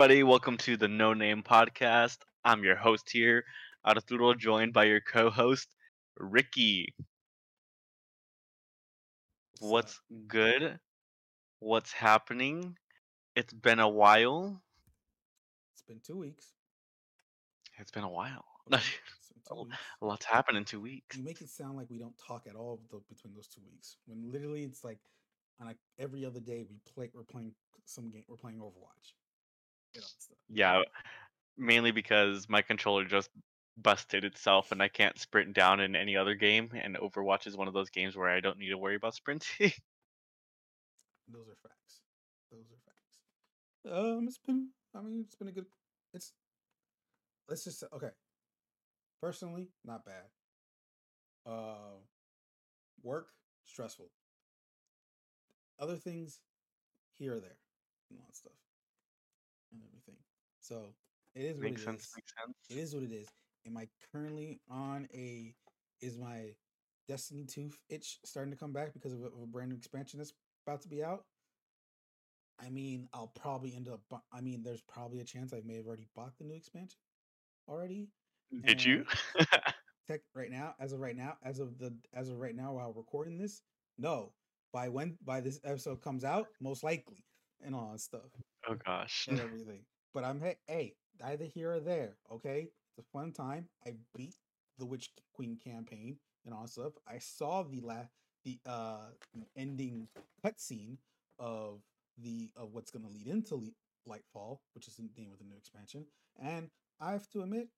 everybody. Welcome to the No Name Podcast. I'm your host here, Arturo, joined by your co-host Ricky. What's good? What's happening? It's been a while. It's been two weeks. It's been a while. Okay, a lot's happened in two weeks. You make it sound like we don't talk at all between those two weeks. When literally it's like on like every other day we play. We're playing some game. We're playing Overwatch. You know. Yeah, mainly because my controller just busted itself and I can't sprint down in any other game. And Overwatch is one of those games where I don't need to worry about sprinting. Those are facts. Those are facts. Um, it's been. I mean, it's been a good. It's. Let's just say okay. Personally, not bad. Uh, work stressful. Other things, here or there, and all that stuff, and everything. So it is what makes it sense. is. Makes sense. It is what it is. Am I currently on a? Is my Destiny two itch starting to come back because of a, of a brand new expansion that's about to be out? I mean, I'll probably end up. bu- I mean, there's probably a chance I may have already bought the new expansion already. Did you? Tech right now, as of right now, as of the as of right now, while recording this, no. By when by this episode comes out, most likely, and all that stuff oh gosh. and everything. But I'm hey, hey, either here or there. Okay, it's a fun time. I beat the Witch Queen campaign and all that stuff. I saw the la the uh ending cutscene of the of what's gonna lead into Le- Lightfall, which is the name of the new expansion. And I have to admit,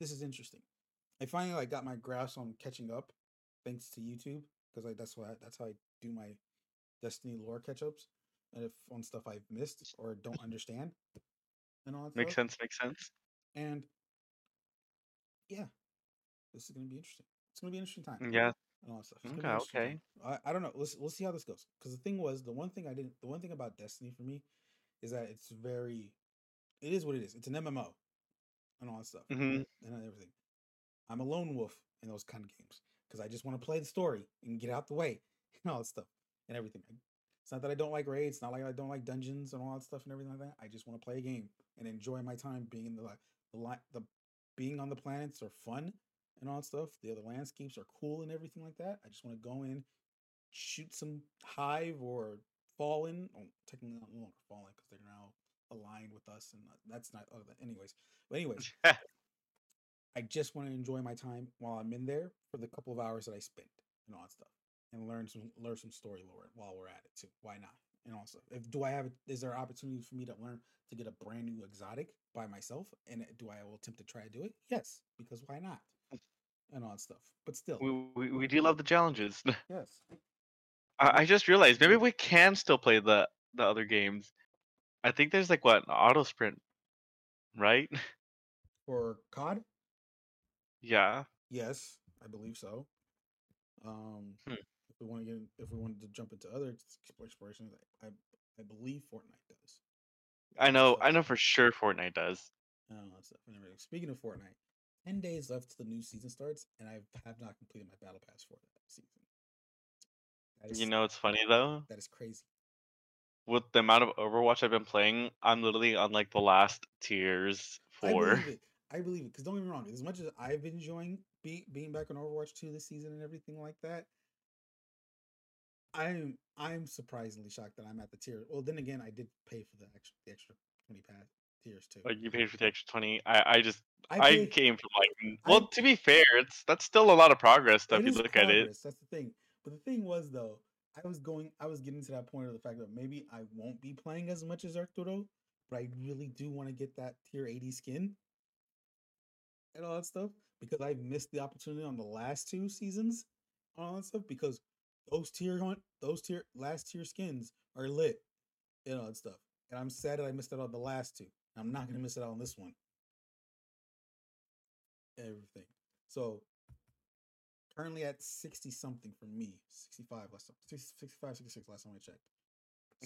this is interesting. I finally like got my grasp on catching up, thanks to YouTube, because like that's why that's how I do my Destiny lore catch ups, if on stuff I've missed or don't understand, and all that Makes stuff. sense. Makes sense. And yeah, this is gonna be interesting. It's gonna be an interesting time. Yeah. And all that stuff. It's Okay, okay. I, I don't know. Let's let's see how this goes. Because the thing was, the one thing I didn't, the one thing about Destiny for me, is that it's very, it is what it is. It's an MMO, and all that stuff, hmm and everything. I'm a lone wolf in those kind of games because I just want to play the story and get out the way and all that stuff and everything. I- It's not that I don't like raids. It's not like I don't like dungeons and all that stuff and everything like that. I just want to play a game and enjoy my time being in the the the being on the planets are fun and all that stuff. The other landscapes are cool and everything like that. I just want to go in, shoot some hive or fallen. Oh, technically not no longer fallen because they're now aligned with us, and uh, that's not. Oh, anyways, but anyways, I just want to enjoy my time while I'm in there for the couple of hours that I spend and all that stuff, and learn some learn some story lore while we're at it too. Why not? And also, if do I have is there opportunity for me to learn to get a brand new exotic by myself? And do I will attempt to try to do it? Yes, because why not? And all that stuff. But still, we, we we do love the challenges. yes. I, I just realized maybe we can still play the the other games. I think there's like what auto sprint, right? For COD, yeah. yes, I believe so. Um, Hmm. We want to get, in- if we wanted to jump into other explorations, I, I, I believe Fortnite does. I know. I know for sure Fortnite does. and all that stuff and everything. Speaking of Fortnite, ten days left till the new season starts, and I have not completed my battle pass for that season. That is, You know, it's funny though. that is crazy. With the amount of Overwatch I've been playing, I'm literally on like the last tiers for. I believe it because don't get me wrong. As much as I've been enjoying be, being back on Overwatch two this season and everything like that, I'm I'm surprisingly shocked that I'm at the tier. Well, then again, I did pay for the extra the extra twenty pass tiers too. Like you paid for the extra twenty. I I just I, paid- came from like. n- I- Well, to be fair, it's that's still a lot of progress though. If you look at it. progress, That's the thing. But the thing was though, I was going I was getting to that point of the fact that maybe I won't be playing as much as Arturo, but I really do want to get that tier 80 skin and all that stuff because I missed the opportunity on the last two seasons all that stuff because those tier hunt those tier last tier skins are lit and all that stuff. And I'm sad that I missed out on the last two. I'm not gonna miss it out on this one. Everything. So currently at 60 something for me 65 last time 60 65 66 last time i checked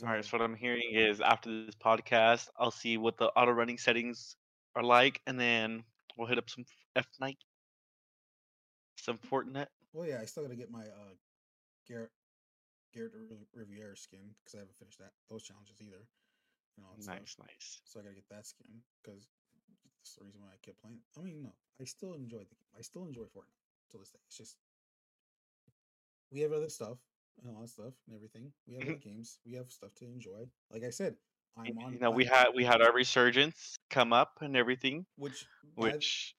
All right. So what I'm hearing is after this podcast, I'll see what the auto running settings are like, and then we'll hit up some F Night, some Fortnite. well yeah i still gotta get my uh garrett garrett riviera skin because i haven't finished that those challenges either and all that stuff. Nice, nice. So I gotta get that skin because that's the reason why I kept playing. I mean, no, I still enjoy the game. I still enjoy Fortnite to this day. It's just we have other stuff and all that stuff and everything. We have other games. We have stuff to enjoy. Like I said, I'm on. You know, we had we had our resurgence come up and everything, which which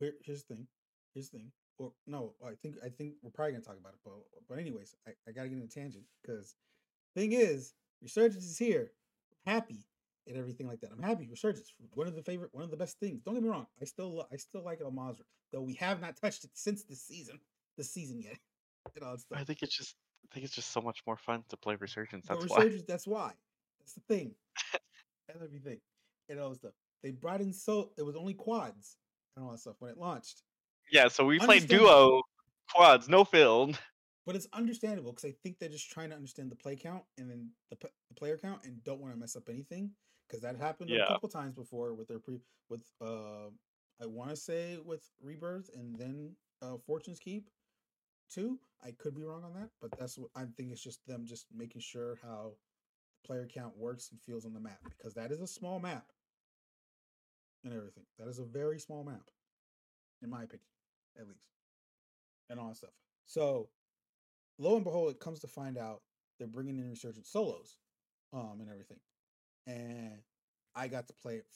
here, here's the thing. Here's the thing. Or no, I think I think we're probably gonna talk about it, but but anyways, I, I gotta get in a tangent because thing is, resurgence is here. happy and everything like that. I'm happy resurgence. One of the favorite, one of the best things. Don't get me wrong. I still I still like Al Mazrah, though we have not touched it since this season. This season yet. You know, it's I think it's just I think it's just so much more fun to play resurgence. That's why. resurgence, that's why. That's the thing. That's everything. And all that stuff. They brought in so it was only quads and all that stuff when it launched. Yeah, so we played duo quads, no field. But it's understandable because I think they're just trying to understand the play count and then the, p- the player count and don't want to mess up anything because that happened a couple times before with their pre with uh I want to say with Rebirth and then uh Fortune's Keep too. I could be wrong on that, but that's what I think it's just them just making sure how player count works and feels on the map because that is a small map and everything. That is a very small map, in my opinion, at least, and all that stuff. So, lo and behold, it comes to find out they're bringing in Resurgence solos, um, and everything, and I got to play it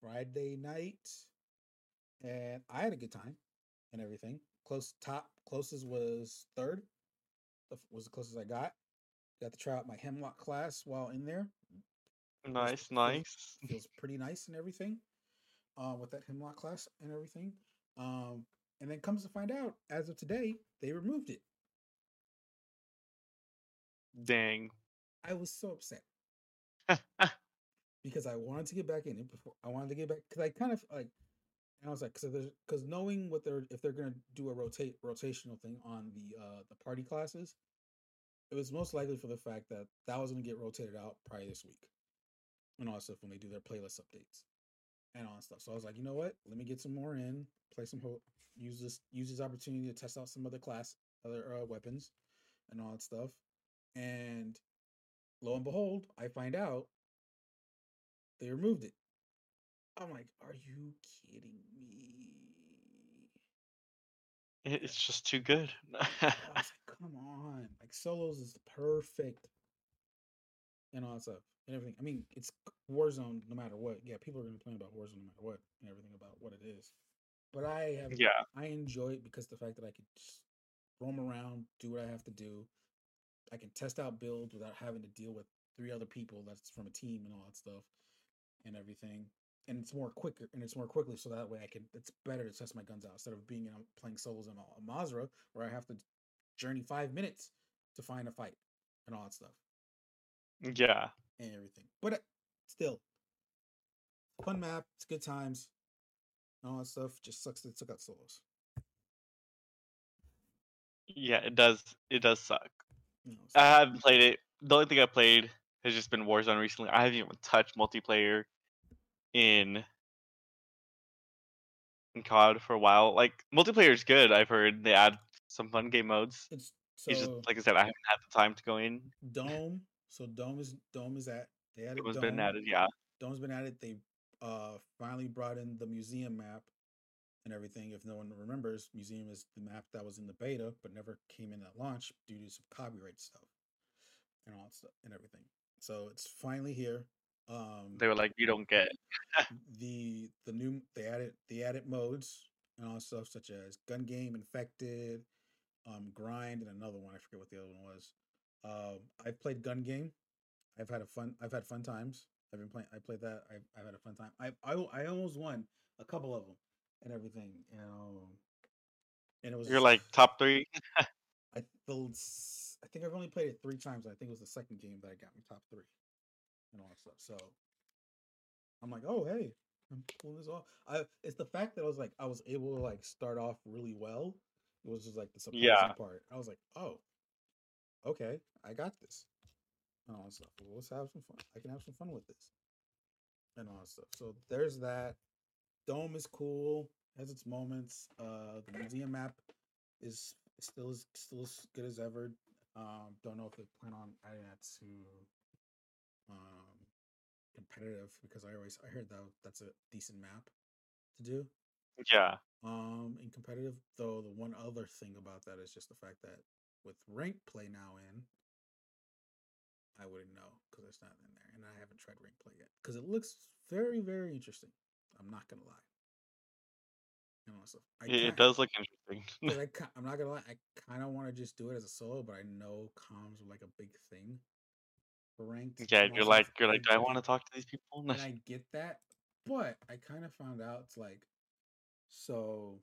Friday night, and I had a good time and everything. Close top closest was third. Was the closest I got. Got to try out my hemlock class while in there. Nice, feels- nice. Feels pretty nice and everything. Uh, with that hemlock class and everything. Um, and then comes to find out, as of today, they removed it. Dang. I was so upset because I wanted to get back in it before I wanted to get back because I kind of like and I was like because because knowing what they're if they're gonna do a rotate rotational thing on the uh the party classes, it was most likely for the fact that that was gonna get rotated out probably this week, and also when they do their playlist updates and all that stuff. So I was like, you know what? Let me get some more in, play some ho- use this use this opportunity to test out some other class other uh, weapons and all that stuff, and lo and behold, I find out they removed it. I'm like, are you kidding me? It's just too good. I was like, come on. Like solos is perfect. And all that stuff. And everything. I mean, it's Warzone no matter what. Yeah, people are gonna complain about Warzone no matter what and everything about what it is. But I have yeah. I enjoy it because the fact that I could just roam around, do what I have to do. I can test out builds without having to deal with three other people that's from a team and all that stuff and everything. And it's more quicker and it's more quickly so that way I can it's better to test my guns out instead of being I'm playing solos in a Mazrah where I have to journey five minutes to find a fight and all that stuff Yeah. And everything. But uh, still, fun map. It's good times. and All that stuff. Just sucks that it took out solos. Yeah, it does it does suck. So- I haven't played it. The only thing I played has just been Warzone recently. I haven't even touched multiplayer in in COD for a while. Like multiplayer is good. I've heard they add some fun game modes. it's It's just like I said, I haven't had the time to go in. Dome. So Dome is Dome is at they added It was Dome. been added, yeah. Dome's been added. They uh finally brought in the museum map and everything. If no one remembers, museum is the map that was in the beta but never came in at launch due to some copyright stuff and all that stuff and everything. So it's finally here. Um They were like, you don't get. the the new they added the added modes and all that stuff such as gun game infected um grind and another one i forget what the other one was um i've played gun game i've had a fun i've had fun times i've been playing i played that i've, I've had a fun time I, I i almost won a couple of them and everything you know and it was You're like top three. I s- I think I've only played it three times. I think it was the second game that I got me top three and all that stuff. So I'm like, oh hey, I'm pulling this off. I it's the fact that I was like I was able to like start off really well. It was just like the surprising Yeah. part. I was like, oh, okay, I got this. And all that stuff. Well, let's have some fun. I can have some fun with this. And all that stuff. So there's that. Dome is cool, has its moments. Uh the museum map is still as still as good as ever. Um, don't know if they plan on adding that to um competitive because I always I heard that that's a decent map to do. Yeah. Um, in competitive, though, the one other thing about that is just the fact that with rank play now in, I wouldn't know because it's not in there, and I haven't tried rank play yet because it looks very, very interesting. I'm not gonna lie. You know, so I It, it does look interesting. I, I'm not gonna lie. I kind of want to just do it as a solo, but I know comms are like a big thing ranked. yeah, you're like you're like, do I want to talk to these people? and I get that, but I kind of found out it's like so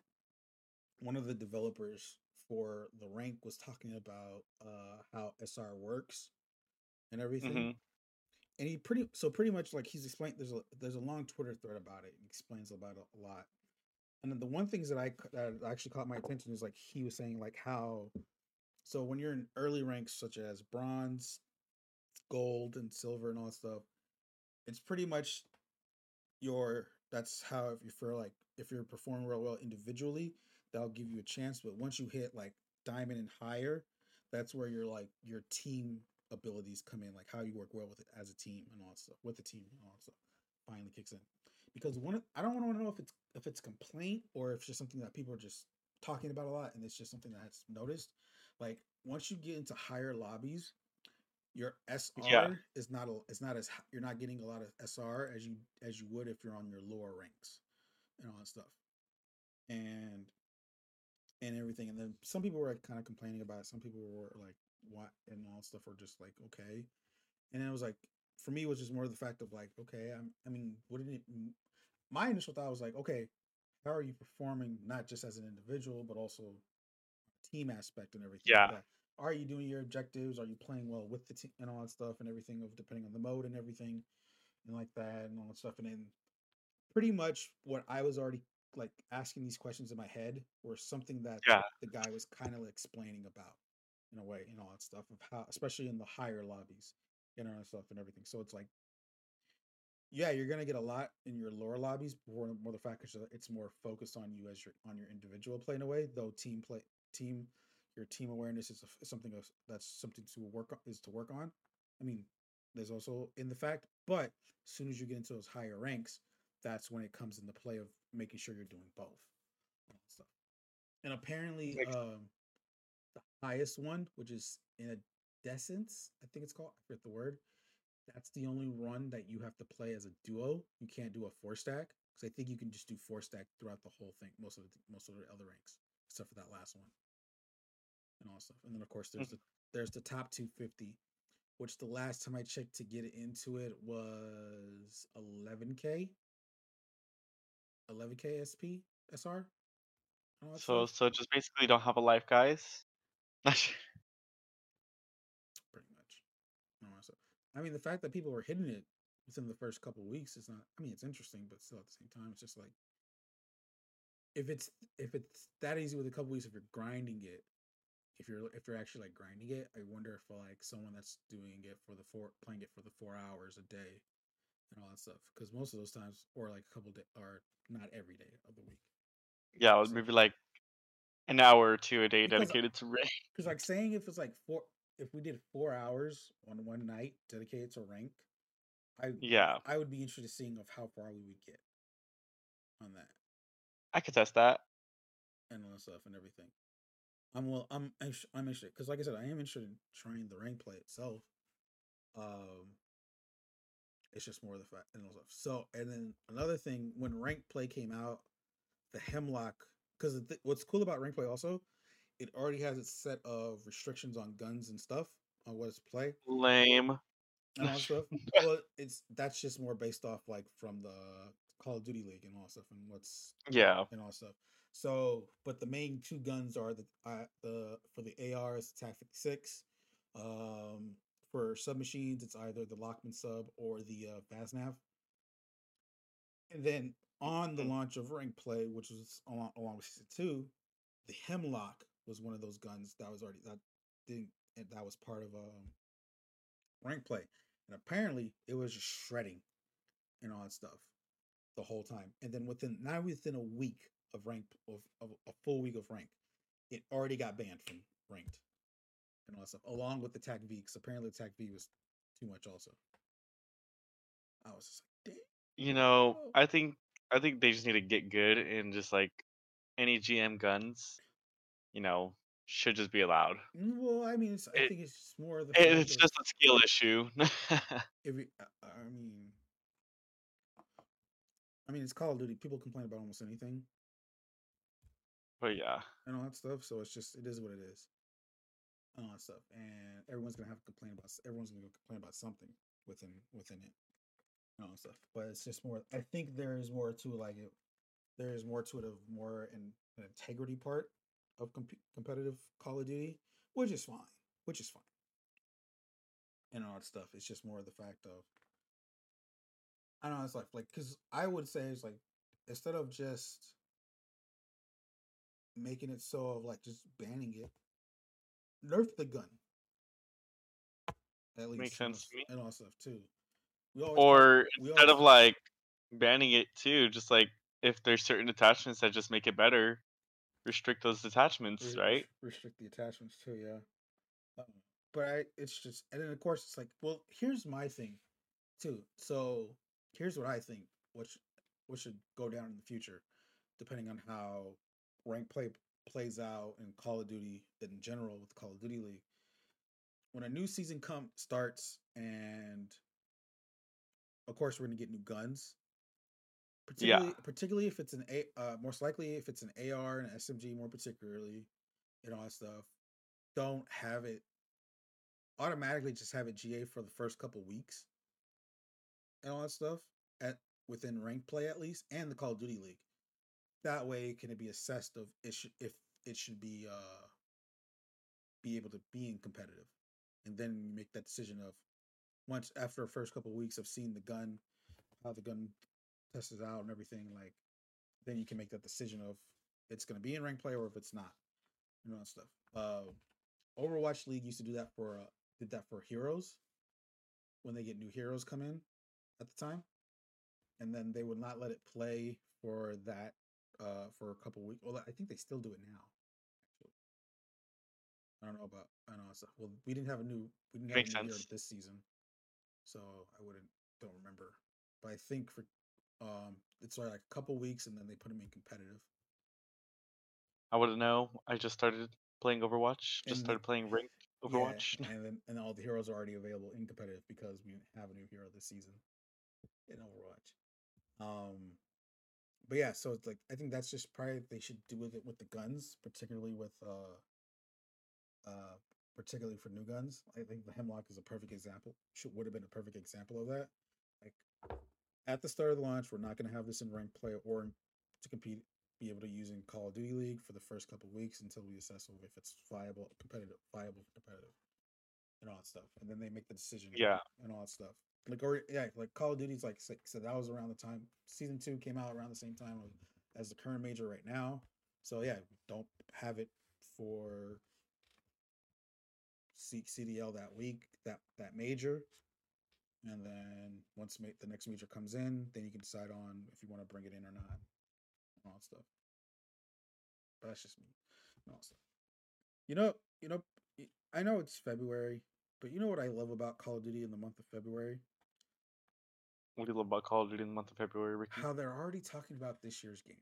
one of the developers for the rank was talking about uh how SR works and everything. Mhm. And he pretty so pretty much like he's explained there's a there's a long Twitter thread about it. He explains about it a lot. And then the one things that I that actually caught my attention is like he was saying like how so when you're in early ranks such as bronze, gold, and silver and all that stuff, it's pretty much your that's how if you feel like if you're performing real well individually, that'll give you a chance. But once you hit like diamond and higher, that's where your like your team abilities come in, like how you work well with it as a team and all that stuff with the team and all that stuff finally kicks in. Because one, I don't want to know if it's if it's complaint or if it's just something that people are just talking about a lot, and it's just something that's noticed. Like once you get into higher lobbies, your SR is not a, it's not as you're not getting a lot of SR as you as you would if you're on your lower ranks and all that stuff. And and everything. And then some people were kind of complaining about it. Some people were like, what and all that stuff were just like, okay. And it was like, for me, it was just more the fact of like, okay, I'm, I mean, wouldn't it, my initial thought was like, okay, how are you performing not just as an individual, but also team aspect and everything? like Yeah. that? Are you doing your objectives? Are you playing well with the team and all that stuff and everything of depending on the mode and everything and like that and all that stuff. And then pretty much what I was already like asking these questions in my head were something that Yeah. the guy was kind of explaining about in a way and all that stuff of how especially in the higher lobbies and all that stuff and everything. So it's like yeah, you're gonna get a lot in your lower lobbies, more more the fact is that uh, it's more focused on you as your on your individual play in a way. Though team play team your team awareness is, a something of, that's something to work is to work on. I mean, there's also in the fact, but as soon as you get into those higher ranks, that's when it comes into play of making sure you're doing both and stuff. And apparently, um, the highest one, which is in a decence, I think it's called. I forget the word. That's the only run that you have to play as a duo. You can't do a four stack because I think you can just do four stack throughout the whole thing. Most of the most of the other ranks, except for that last one, and all stuff. And then of course there's the there's the top 250, which the last time I checked to get into it was 11k, 11k SP SR. and all that So so just basically don't have a life, guys. pretty much. and all that stuff. I mean, the fact that people were hitting it within the first couple weeks is not. I mean, it's interesting, but still at the same time, it's just like if it's if it's that easy with a couple weeks, if you're grinding it, if you're if you're actually like grinding it, I wonder if like someone that's doing it for the four playing it for the four hours a day and all that stuff, because most of those times, or like a couple day, are not every day of the week. yeah, So- maybe like an hour or two a day dedicated to rank. Because like saying if it's like four, if we did four hours on one night dedicated to rank, I Yeah, I would be interested in seeing of how far we would get on that I could test that. and all that stuff and everything. I'm well. I'm I'm I'm interested because, like I said, I am interested in trying the rank play itself. Um, it's just more of the fact and all stuff. So, and then another thing, when rank play came out, the hemlock because th- what's cool about rank play also, it already has its set of restrictions on guns and stuff on what it's play. Lame. and all stuff. Well, it's that's just more based off like from the Call of Duty League and all stuff and what's Yeah. and all stuff. So, but the main two guns are the uh, the for the AR is TAC fifty six. Um, for submachines, it's either the Lachmann Sub or the uh, Vaznev. And then on the Mm. launch of Rank Play, which was along, along with season two, the Hemlock was one of those guns that was already that didn't and that was part of um rank play. And apparently it was just shredding and all that stuff the whole time. And then within now within a week of rank of, of a full week of rank, it already got banned from ranked and all that stuff, along with the TAC V, because apparently the TAC V was too much also. I was just like, damn. You know, I think I think they just need to get good and just like any GM guns, you know, should just be allowed. Mm, Well, I mean, it's, I It, think it's just more of the it it's just a skill issue. if you, I I mean, I mean, it's Call of Duty. People complain about almost anything but yeah, and all that stuff. So it's just it is what it is, that stuff. And everyone's gonna have to complain about. Everyone's gonna complain about something within within it, and all stuff. But it's just more. I think there is more to like it. There is more to it of more in an integrity part of comp- competitive Call of Duty, which is fine. Which is fine. And all that stuff. It's just more of the fact of I don't know. It's like like because I would say it's like instead of just making it so of like just banning it, nerf the gun at least makes and all sense to me. and all stuff too. We always talk. Or We instead of like banning it too, just like if there's certain attachments that just make it better, restrict those attachments, right? restrict the attachments too. Yeah. Um, but I, it's just, and then of course it's like, well, here's my thing, too. So here's what I think. which what should go down in the future, depending on how rank play plays out in Call of Duty in general with Call of Duty League. When a new season come starts, and of course we're gonna get new guns. Yeah. Particularly, particularly if it's an A, uh, most likely if it's an AR and SMG, more particularly, and all that stuff. Don't have it automatically. Just have it GA for the first couple weeks, and all that stuff at within rank play at least, and the Call of Duty League. That way, can it be assessed of it if it should be uh be able to be in competitive, and then you make that decision of once after the first couple of weeks of seeing the gun, how the gun tested out and everything, like then you can make that decision of it's going to be in rank play or if it's not, and all that stuff. Uh, Overwatch League used to do that for uh, did that for heroes when they get new heroes come in at the time, and then they would not let it play for that uh for a couple weeks. Well, I think they still do it now. Actually, I don't know about I don't know stuff. Well, we didn't have a new we didn't have a new hero sense. this season, so I wouldn't don't remember. But I think for um it's like a couple weeks and then they put them in competitive. I wouldn't know. I just started playing Overwatch. Just And started playing ranked Overwatch. Yeah, and then and all the heroes are already available in competitive because we have a new hero this season in Overwatch. Um, but yeah, so it's like I think that's just probably they should do with it with the guns, particularly with uh, uh, particularly for new guns. I think the Hemlock is a perfect example. Should would have been a perfect example of that. Like at the start of the launch, we're not going to have this in ranked play or in- to compete, be able to use in Call of Duty League for the first couple weeks until we assess if it's viable, competitive, viable, competitive, and all that stuff. And then they make the decision. Yeah. and all that stuff. Like or yeah, like Call of Duty's like six, so that was around the time season two came out around the same time as the current major right now. So yeah, don't have it for C- CDL that week, that that major, and then once ma- the next major comes in, then you can decide on if you want to bring it in or not, all that stuff. But that's just me, all stuff. You know, you know, I know it's February, but you know what I love about Call of Duty in the month of February? What do you love about Call of Duty in the month of February, Ricky? How they're already talking about this year's game,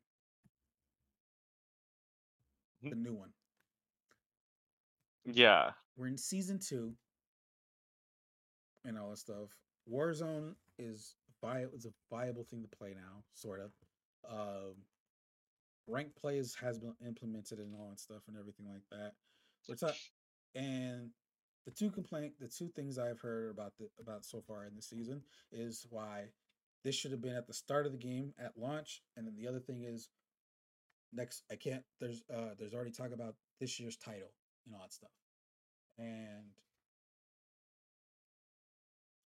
Mhm. the new one. Yeah. we're in season two and all that stuff. Warzone is vi- is a viable thing to play now, sort of. Um, rank plays has been implemented and all that stuff and everything like that. We're ta- and the two complaint, the two things I've heard about the about so far in the season is why this should have been at the start of the game at launch, and then the other thing is next. I can't. There's uh there's already talk about this year's title and all that stuff and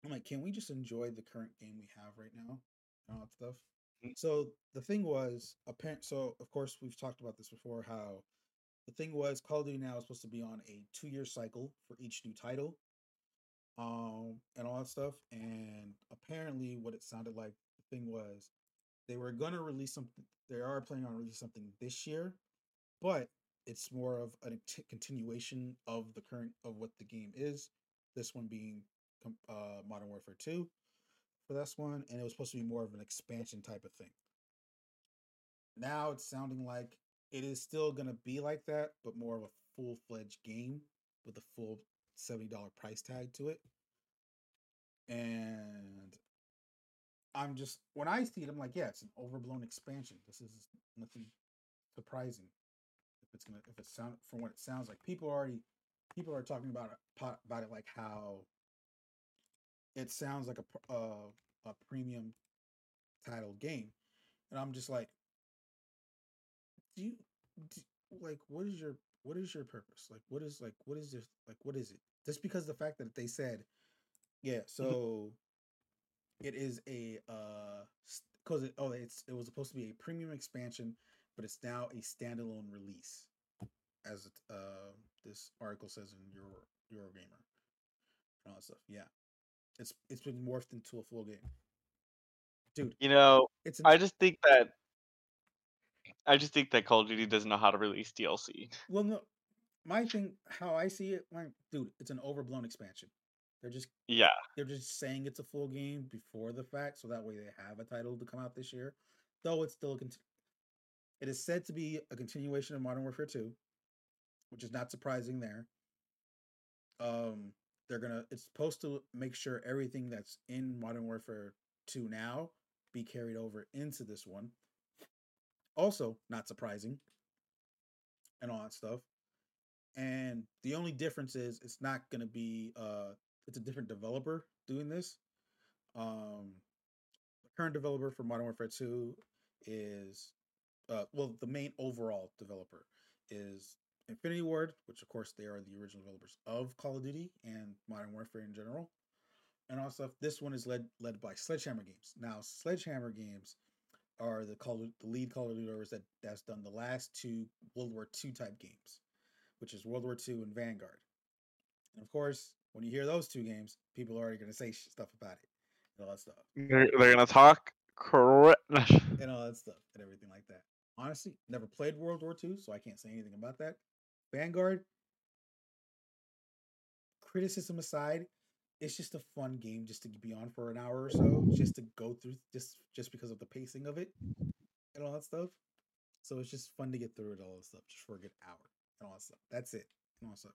I'm like, can we just enjoy the current game we have right now and all that stuff? Mm. So the thing was, apparent. So of course we've talked about this before. How the thing was, Call of Duty now is supposed to be on a two-year cycle for each new title, um, and all that stuff. And apparently, what it sounded like the thing was, they were gonna release something. They are planning on releasing something this year, but it's more of a t- continuation of the current of what the game is. This one being uh, Modern Warfare Two. for this one, and it was supposed to be more of an expansion type of thing. Now it's sounding like it is still gonna be like that, but more of a full fledged game with a full seventy dollar price tag to it. And I'm just when I see it, I'm like, yeah, it's an overblown expansion. This is nothing surprising. If it's gonna, if it sound from what it sounds like, people already, people are talking about it, about it like how it sounds like a a, uh, a premium title game, and I'm just like, do you, do, like, what is your what is your purpose? Like, what is like, what is this? Like, what is it? Just because the fact that they said, yeah, mm-hmm. so it is a uh because it oh it's it was supposed to be a premium expansion, but it's now a standalone release, as it, uh this article says in Euro Eurogamer and all that stuff. Yeah, it's it's been morphed into a full game, dude. You know, it's an- I just think that I just think that Call of Duty doesn't know how to release DLC. Well, no, my thing, how I see it, like, dude, it's an overblown expansion. They're just yeah, they're just saying it's a full game before the fact, so that way they have a title to come out this year. Though it's still a it is said to be a continuation of Modern Warfare 2, which is not surprising there. Um, they're gonna it's supposed to make sure everything that's in Modern Warfare 2 now be carried over into this one. Also, not surprising, and all that stuff. And the only difference is it's not going to be uh it's a different developer doing this. Um the current developer for Modern Warfare 2 is uh well the main overall developer is Infinity Ward, which of course they are the original developers of Call of Duty and Modern Warfare in general. And also this one is led led by Sledgehammer Games. Now Sledgehammer Games are the Call the lead Call of Duty developers that that's done the last two World War II type games, which is World War II and Vanguard. And of course, when you hear those two games, people are already going to say stuff about it and all that stuff. They're, they're going to talk correct and all that stuff and everything like that. Honestly, never played World War II, so I can't say anything about that. Vanguard, criticism aside, it's just a fun game just to be on for an hour or so, just to go through just just because of the pacing of it and all that stuff. So it's just fun to get through it all that stuff just for a good hour and all that stuff. That's it. And all that stuff.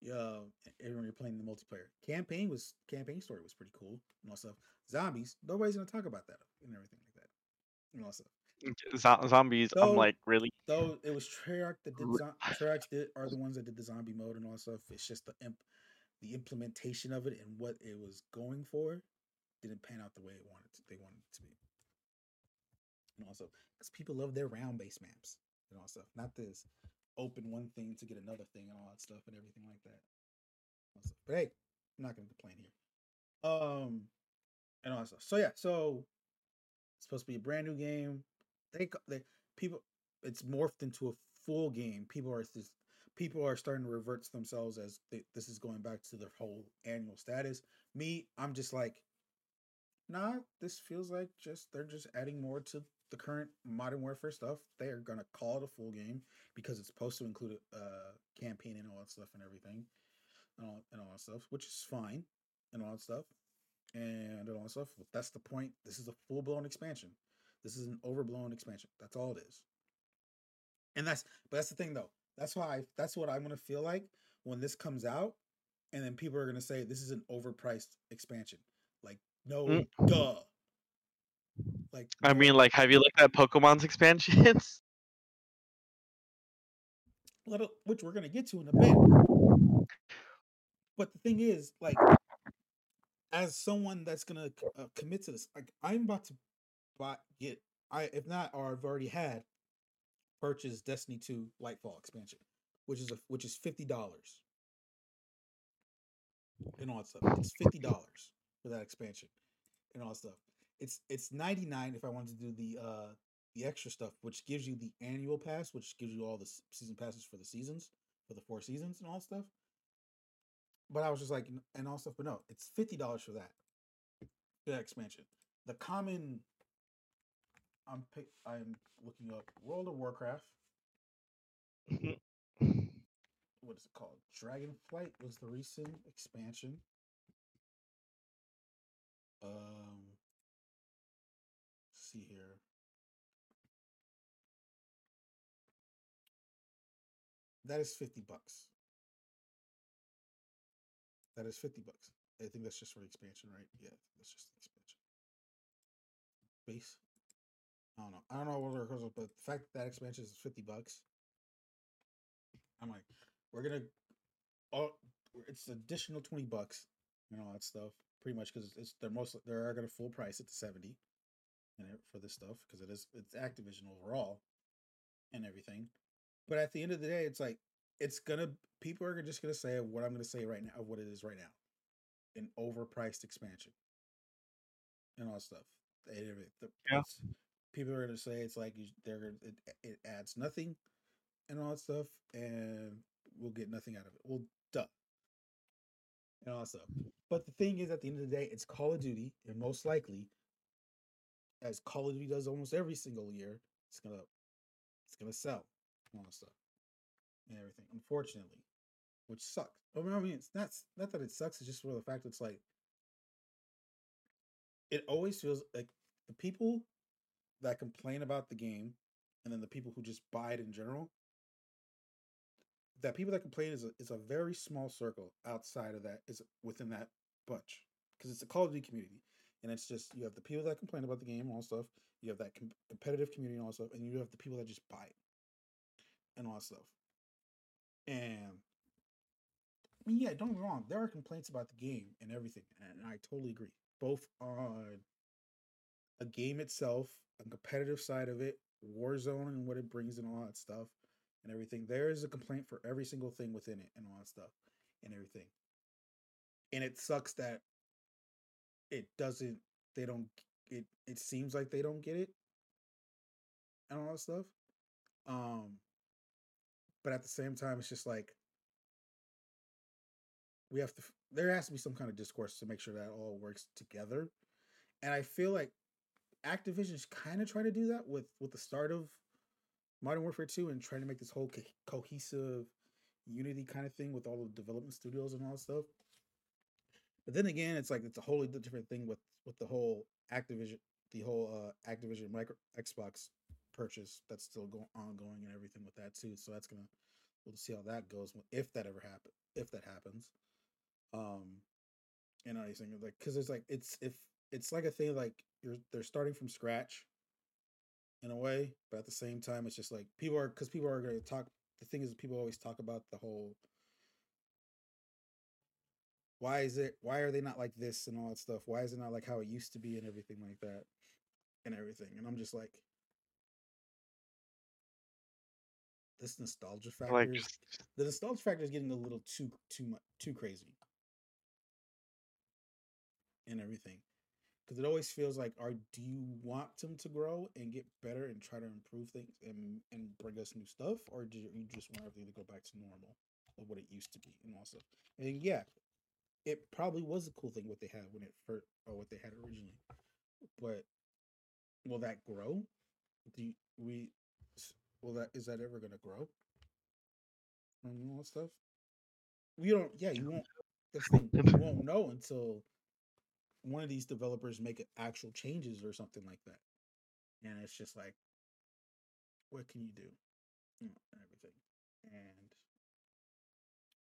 Yeah, um, everyone you're playing the multiplayer campaign was campaign story was pretty cool and all stuff. Zombies, nobody's gonna talk about that and everything like that and all stuff. Mm, Z- zombies, I'm like really. Though it was Treyarch that did zo- Treyarch did, are the ones that did the zombie mode and all that stuff. It's just the imp, the implementation of it and what it was going for didn't pan out the way it wanted to, they wanted it to be. And also, because people love their round based maps and all stuff, not this open one thing to get another thing and all that stuff and everything like that. But hey, I'm not gonna complain here. Um, and all that stuff. So yeah, so it's supposed to be a brand new game. They they people, it's morphed into a full game. People are just people are starting to revert to themselves as they, this is going back to their whole annual status. Me, I'm just like, nah, this feels like just they're just adding more to the current Modern Warfare stuff. They are gonna call it a full game because it's supposed to include a uh, campaign and all that stuff and everything, and all and all that stuff, which is fine, and all that stuff, and all that stuff. But that's the point. This is a full blown expansion. This is an overblown expansion. That's all it is. And that's but that's the thing though. That's why I, that's what I'm gonna feel like when this comes out, and then people are gonna say this is an overpriced expansion. Like, no, mm. duh. Like, I mean, like, have you looked at Pokemon's expansions? Which we're gonna get to in a bit. But the thing is, like, as someone that's gonna uh, commit to this, like, I'm about to buy, get, I if not, or I've already had purchased Destiny 2 Lightfall expansion, which is a which is fifty dollars and all that stuff. It's fifty dollars for that expansion and all that stuff. It's it's ninety nine if I wanted to do the uh the extra stuff, which gives you the annual pass, which gives you all the season passes for the seasons for the four seasons and all stuff. But I was just like, and all stuff. But no, it's fifty dollars for that for that expansion. The common I'm pick, I'm looking up World of Warcraft. what is it called? Dragonflight was the recent expansion. Um, see here. That is 50 bucks. That is 50 bucks. I think that's just for the expansion, right? Yeah, that's just the expansion. Base. I don't know. I don't know what it costs, but the fact that, that expansion is 50 bucks. I'm like, we're gonna oh it's additional 20 bucks and all that stuff. Pretty much because it's they're most they're gonna full price at the 70 and for this stuff because it is it's Activision overall and everything. But at the end of the day, it's like it's gonna people are just gonna say what I'm gonna say right now of what it is right now. An overpriced expansion. And all that stuff. The- Yeah. People are gonna say it's like you, they're it, it adds nothing and all that stuff, and we'll get nothing out of it. Well, duh. And all that stuff. But the thing is, at the end of the day, it's Call of Duty, and most likely, as Call of Duty does almost every single year, it's gonna it's gonna sell all that stuff and everything. Unfortunately, which sucks. I mean, it's not not that it sucks. It's just for the fact it's like it always feels like the people that complain about the game, and then the people who just buy it in general. That people that complain is a, is a very small circle outside of that is within that bunch because it's a Call of Duty community, and it's just you have the people that complain about the game and all stuff. You have that com- competitive community and all stuff, and you have the people that just buy it and all that stuff. And I mean, yeah, don't get me wrong. There are complaints about the game and everything, and I totally agree. Both on a game itself, a competitive side of it, Warzone and what it brings and all that stuff, and everything. There is a complaint for every single thing within it and all that stuff and everything. And it sucks that it doesn't. They don't. It it seems like they don't get it and all that stuff. Um, but at the same time, it's just like we have to. There has to be some kind of discourse to make sure that all works together, and I feel like Activision's kind of trying to do that with with the start of Modern Warfare Two and trying to make this whole co- cohesive Unity kind of thing with all the development studios and all that stuff. But then again, it's like it's a wholly different thing with with the whole Activision, the whole uh Activision micro Xbox purchase that's still going ongoing and everything with that too. So that's gonna we'll see how that goes if that ever happen if that happens. Um, and everything like because it's like it's if it's like a thing like you're they're starting from scratch in a way, but at the same time, it's just like people are because people are going to talk. The thing is, people always talk about the whole why is it why are they not like this and all that stuff? Why is it not like how it used to be and everything like that and everything? And I'm just like this nostalgia factor. Like, just, the nostalgia factor is getting a little too too much too crazy and everything because it always feels like are do you want them to grow and get better and try to improve things and and bring us new stuff or do you just want everything to go back to normal of what it used to be and all stuff and yeah it probably was a cool thing what they had when it first or what they had originally but will that grow do you, we will that is that ever going to grow and all stuff. We don't. Yeah, you won't. That's the. You won't know until one of these developers make actual changes or something like that. And it's just like, what can you do? You know, and everything. And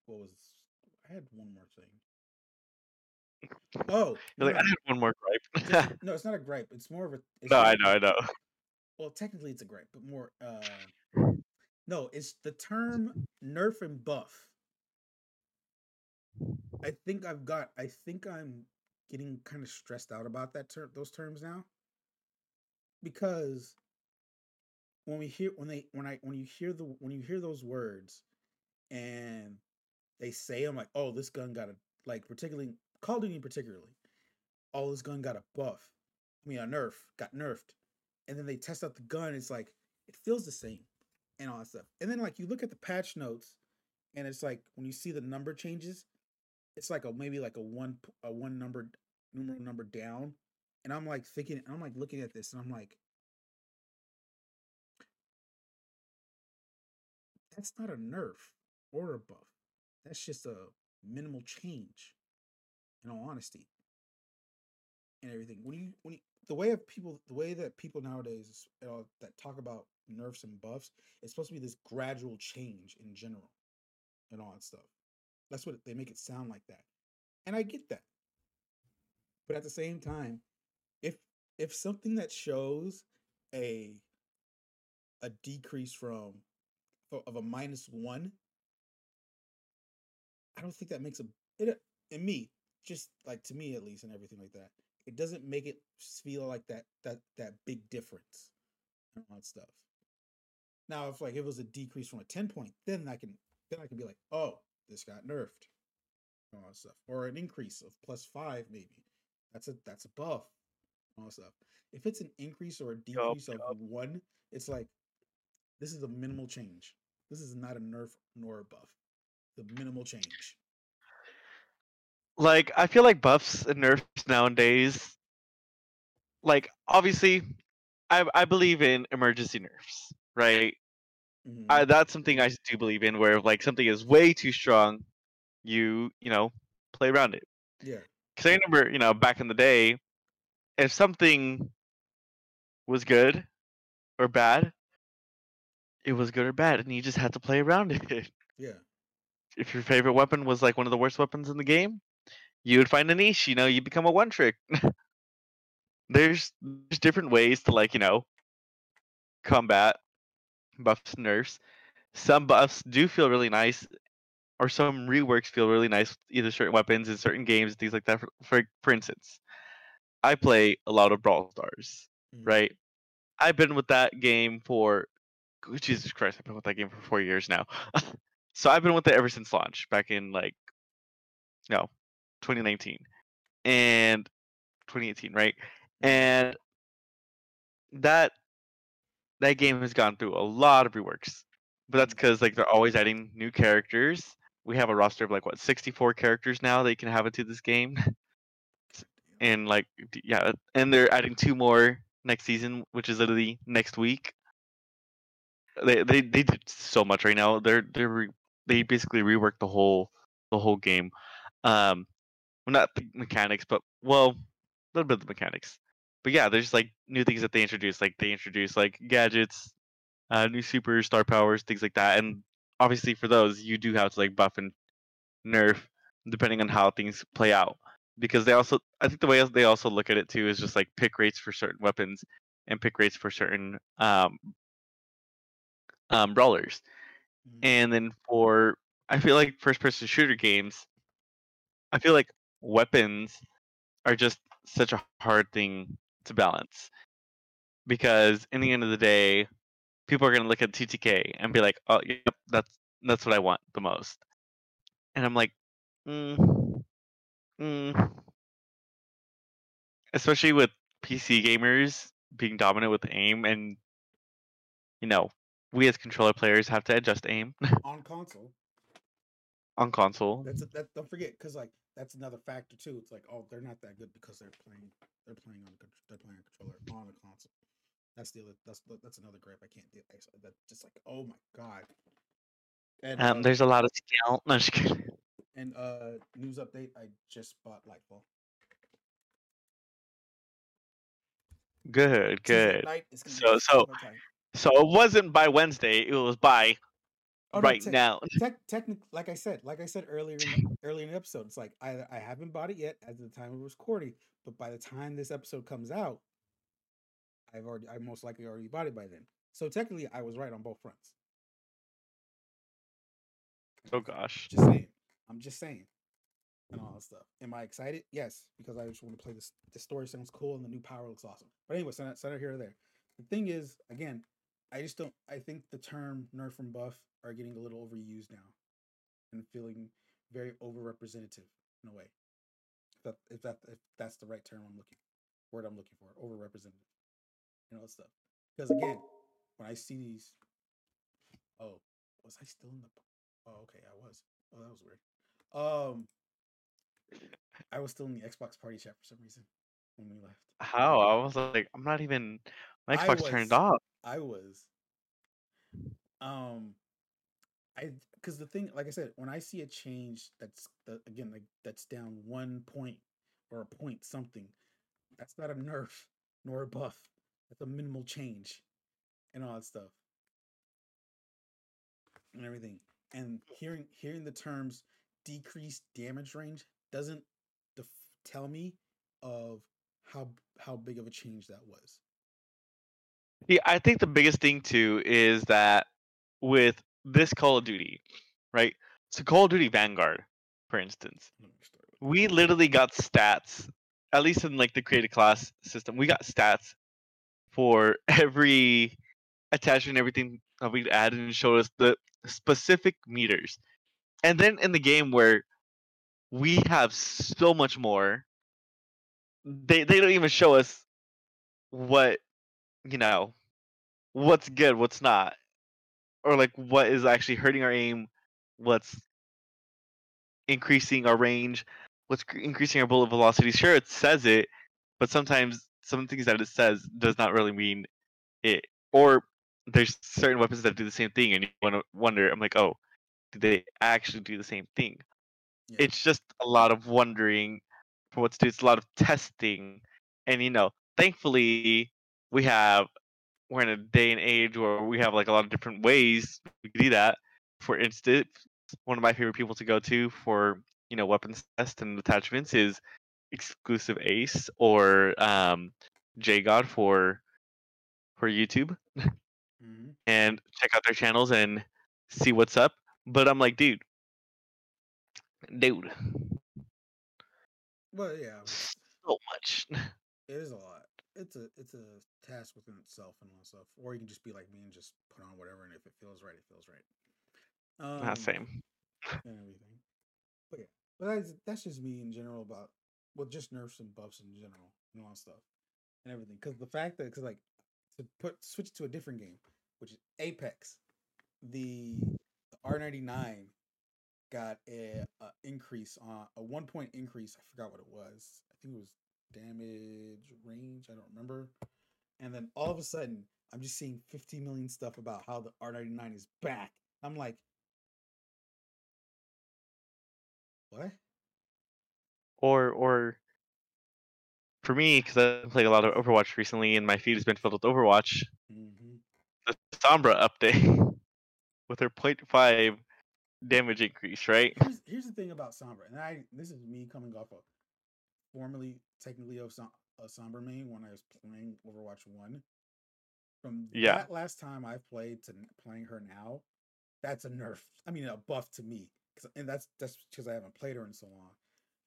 what was? I had one more thing. Oh, you're like, I had one more gripe. just- no, it's not a gripe. It's more of a. No, I know, I know. well technically it's a gripe but more uh no it's the term nerf and buff i think i've got i think i'm getting kind of stressed out about that term those terms now? Because when we hear when they when i when you hear the when you hear those words and they say i'm like oh this gun got a like particularly call of duty particularly oh this gun got a buff i mean a nerf got nerfed and then they test out the gun it's like it feels the same and all that stuff. And then like you look at the patch notes and it's like when you see the number changes it's like a maybe like a one a one number numeral number down and i'm like thinking i'm like looking at this and i'm like that's not a nerf or a buff. That's just a minimal change in all honesty. And everything. When you when you the way of people the way that people nowadays uh, that talk about nerfs and buffs it's supposed to be this gradual change in general and all that stuff that's what they make it sound like that and i get that but at the same time if if something that shows a a decrease from of a minus one i don't think that makes a it in me just like to me at least and everything like that it doesn't make it feel like that that that big difference on stuff. Now, if like it was a decrease from a ten point, then I can then I can be like, oh, this got nerfed, all that stuff, or an increase of plus five maybe. That's a that's a buff, all that stuff. If it's an increase or a decrease yep, of yep. one, it's like this is a minimal change. This is not a nerf nor a buff. The minimal change. Like I feel like buffs and nerfs nowadays, like obviously, I I believe in emergency nerfs, right? Mm-hmm. I, that's something I do believe in, where if, like something is way too strong, you you know play around it. Yeah. Because I remember, you know, back in the day, if something was good or bad, it was good or bad, and you just had to play around it. Yeah. If your favorite weapon was like one of the worst weapons in the game, you would find a niche. You know, you become a one trick. there's there's different ways to like you know combat buffs nerfs. Some buffs do feel really nice, or some reworks feel really nice. Either certain weapons in certain games, things like that. For for, for instance, I play a lot of Brawl Stars, mm-hmm. right? I've been with that game for Jesus Christ, I've been with that game for four years now. so I've been with it ever since launch, back in like no, 2019 and 2018, right? And that that game has gone through a lot of reworks, but that's because mm. like they're always adding new characters. We have a roster of like what 64 characters now that you can have into this game, and like yeah, and they're adding two more next season, which is literally next week. They they they did so much right now. They're they're re- they basically reworked the whole the whole game. Um, well, not the mechanics, but well, a little bit of the mechanics. But yeah, there's like new things that they introduce. Like they introduce like gadgets, uh, new super star powers, things like that. And obviously, for those, you do have to like buff and nerf depending on how things play out. Because they also, I think the way they also look at it too is just like pick rates for certain weapons and pick rates for certain um, um, brawlers. Mm-hmm. And then for, I feel like first person shooter games, I feel like weapons are just such a hard thing to balance because in the end of the day, people are going to look at TTK and be like, "Oh, yep, that's that's what I want the most," and I'm like, mm, mm. especially with PC gamers being dominant with aim, and you know, we as controller players have to adjust aim on console. on console. That's a, that. Don't forget, because like that's another factor too. It's like, oh, they're not that good because they're playing they're playing on they're playing a controller on a console. That's the other that's that's another gripe I can't do. That just like oh my god. And um, uh, there's a lot of skill. No, just kidding. And uh, news update: I just bought Lightfall. Good, good. So, so, so it wasn't by Wednesday. It was by Oh, right no, te- now. Te- technically, like I said, like I said earlier, in the, earlier in the episode, it's like I I haven't bought it yet at the time of recording, but by the time this episode comes out, I've already I most likely already bought it by then. So technically, I was right on both fronts. Oh gosh. Just saying. I'm just saying. And all that stuff. Am I excited? Yes, because I just want to play this. The story sounds cool and the new power looks awesome. But anyway, center, center here or there. The thing is, again, I just don't. I think the term nerf and buff are getting a little overused now, and feeling very overrepresentative in a way. If that if that if that's the right term I'm looking word I'm looking for, overrepresented, you know stuff. Because again, when I see these, oh, was I still in the? Oh, okay, I was. Oh, that was weird. Um, I was still in the Xbox party chat for some reason when we left. How? I was like, I'm not even. My Xbox was, turned off. I was. Um, I because the thing, like I said, when I see a change that's the, again like that's down one point or a point something, that's not a nerf nor a buff. That's a minimal change and all that stuff and everything. And hearing hearing the terms decreased damage range doesn't def- tell me of how how big of a change that was. Yeah, I think the biggest thing too is that with this Call of Duty, right? So Call of Duty Vanguard, for instance, Let me start with- we literally got stats, at least in like the created class system, we got stats for every attachment, everything that we added and showed us the specific meters. And then in the game where we have so much more, they they don't even show us what you know what's good, what's not, or like what is actually hurting our aim, what's increasing our range, what's increasing our bullet velocity. Sure, it says it, but sometimes some things that it says does not really mean it. Or there's certain weapons that do the same thing, and you want to wonder. I'm like, oh, do they actually do the same thing? Yeah. It's just a lot of wondering for what to do. It's a lot of testing, and you know, thankfully, we have we're in a day and age where we have like a lot of different ways we can do that. For instance, one of my favorite people to go to for you know weapons test and attachments is XclusiveAce or um, JGod for for YouTube Mhm. and check out their channels and see what's up. But I'm like, dude, dude, Well, yeah, so much. it is a lot. It's a it's a task within itself and all that stuff. Or you can just be like me and just put on whatever, and if it feels right, it feels right. Um, Not same. and everything. But yeah, but that's that's just me in general about well, just nerfs and buffs in general and all that stuff and everything. Because the fact that because like to put switch to a different game, which is Apex, the R ninety nine got a, a increase on a one point increase. I forgot what it was. I think it was damage range. I don't remember. And then all of a sudden, I'm just seeing 50 million stuff about how the R99 is back. I'm like, what? Or or for me, because I've playing a lot of Overwatch recently, and my feed has been filled with Overwatch. hmm The Sombra update with her 0.5 damage increase, right? Here's here's the thing about Sombra, and I this is me coming off of formerly technically of Som- a Sombra main when I was playing Overwatch One. From Yeah. that last time I played to playing her now, that's a nerf. I mean, a buff to me, and that's that's because I haven't played her in so long.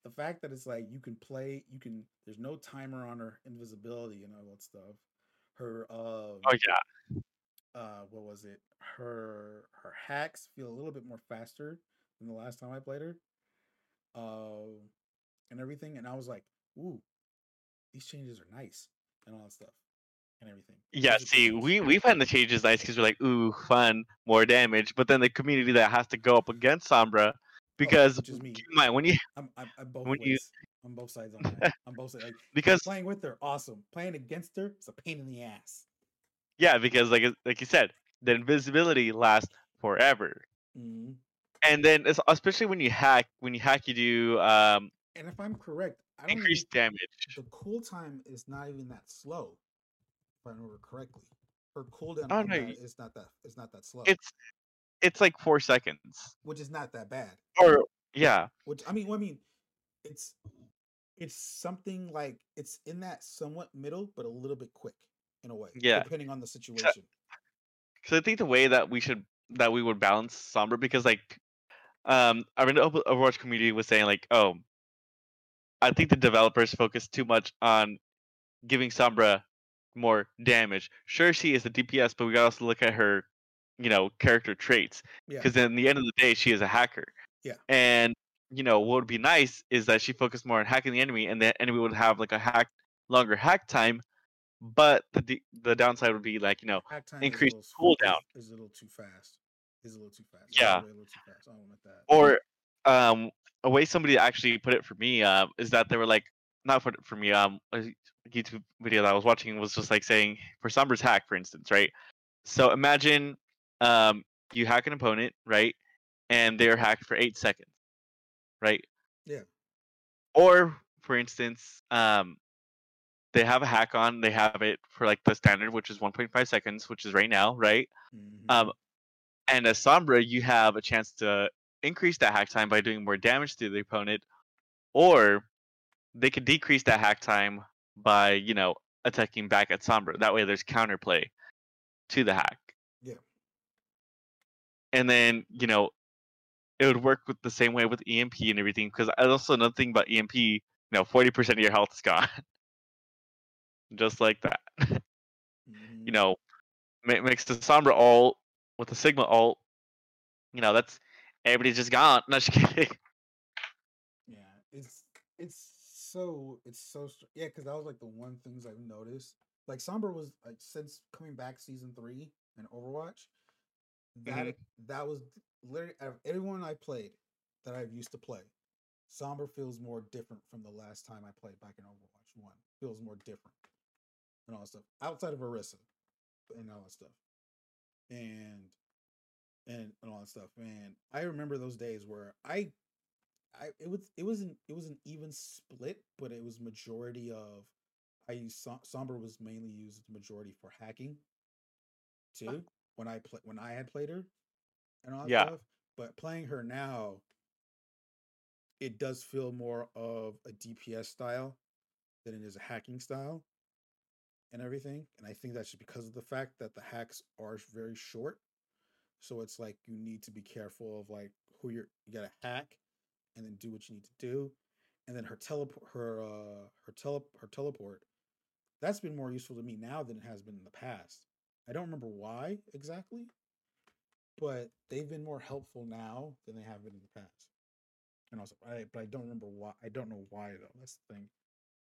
The fact that it's like you can play, you can. There's no timer on her invisibility and all that stuff. Her uh, Oh yeah, uh what was it her her hacks feel a little bit more faster than the last time i played her uh and everything and i was like ooh these changes are nice and all that stuff and everything yeah. Physical See, changes. we we find the changes nice because we're like, ooh, fun, more damage. But then the community that has to go up against Sombra, because which is me. keep in mind when you i'm i'm, I'm both when ways you- on both sides on that on both sides like because playing with her awesome playing against her it's a pain in the ass yeah, because like like you said, the invisibility lasts forever. Mhm. And then especially when you hack, when you hack, you do um, and if i'm correct i don't even, increased damage. the cool time is not even that slow if i remember correctly her cooldown Oh, no, is not that it's not that slow It's it's like four seconds. which is not that bad. Or yeah, Which I mean, well, I mean, it's it's something like it's in that somewhat middle, but a little bit quick in a way. Yeah. depending on the situation. because I think the way that we should that we would balance Sombra because like um I mean the Overwatch community was saying like oh I think the developers focus too much on giving Sombra more damage. Sure, she is a DPS, but we gotta also look at her, you know, character traits Yeah, because in the end of the day, she is a hacker. Yeah. And you know what would be nice is that she focused more on hacking the enemy, and the enemy would have like a hack longer hack time. But the the downside would be like you know hack time increased is a little, cooldown. Is, a little too fast. Is a little too fast. Yeah. way a little too fast. I don't want that. or um a way somebody actually put it for me uh, is that they were like not put it for me um a youtube video that i was watching was just like saying for sombra's hack for instance right so imagine um you hack an opponent right and they're hacked for eight seconds right Yeah. or for instance um they have a hack on. They have it for like the standard, which is 1.5 seconds, which is right now, right? Mhm. Um, and as Sombra, you have a chance to increase that hack time by doing more damage to the opponent, or they could decrease that hack time by you know attacking back at Sombra. That way, there's counterplay to the hack. Yeah. And then you know it would work with the same way with EMP and everything. Because also another thing about EMP, you know, 40% of your health is gone, just like that. Mhm. you know, makes the Sombra ult with the Sigma ult. You know, that's everybody's just gone. No, just kidding. Yeah, it's it's so it's so str- yeah. Because that was like the one things I've noticed. Like Sombra was like since coming back season three and Overwatch, that Mhm. that was literally out of everyone I played that I've used to play. Sombra feels more different from the last time I played back in Overwatch One. Feels more different and all that stuff outside of Orisa and all that stuff, and and and all that stuff. And I remember those days where I I it was it wasn't it was an even split, but it was majority of I used Som- Sombra was mainly used the majority for hacking uh too when I play when I had played her and all that Yeah. stuff. But playing her now, it does feel more of a DPS style than it is a hacking style and everything. And I think that's just because of the fact that the hacks are very short. So it's like you need to be careful of like who you're you gotta hack and then do what you need to do. And then her teleport her uh her tele her teleport, that's been more useful to me now than it has been in the past. I don't remember why exactly, but they've been more helpful now than they have been in the past. And also, I, but I don't remember why. I don't know why though. That's the thing.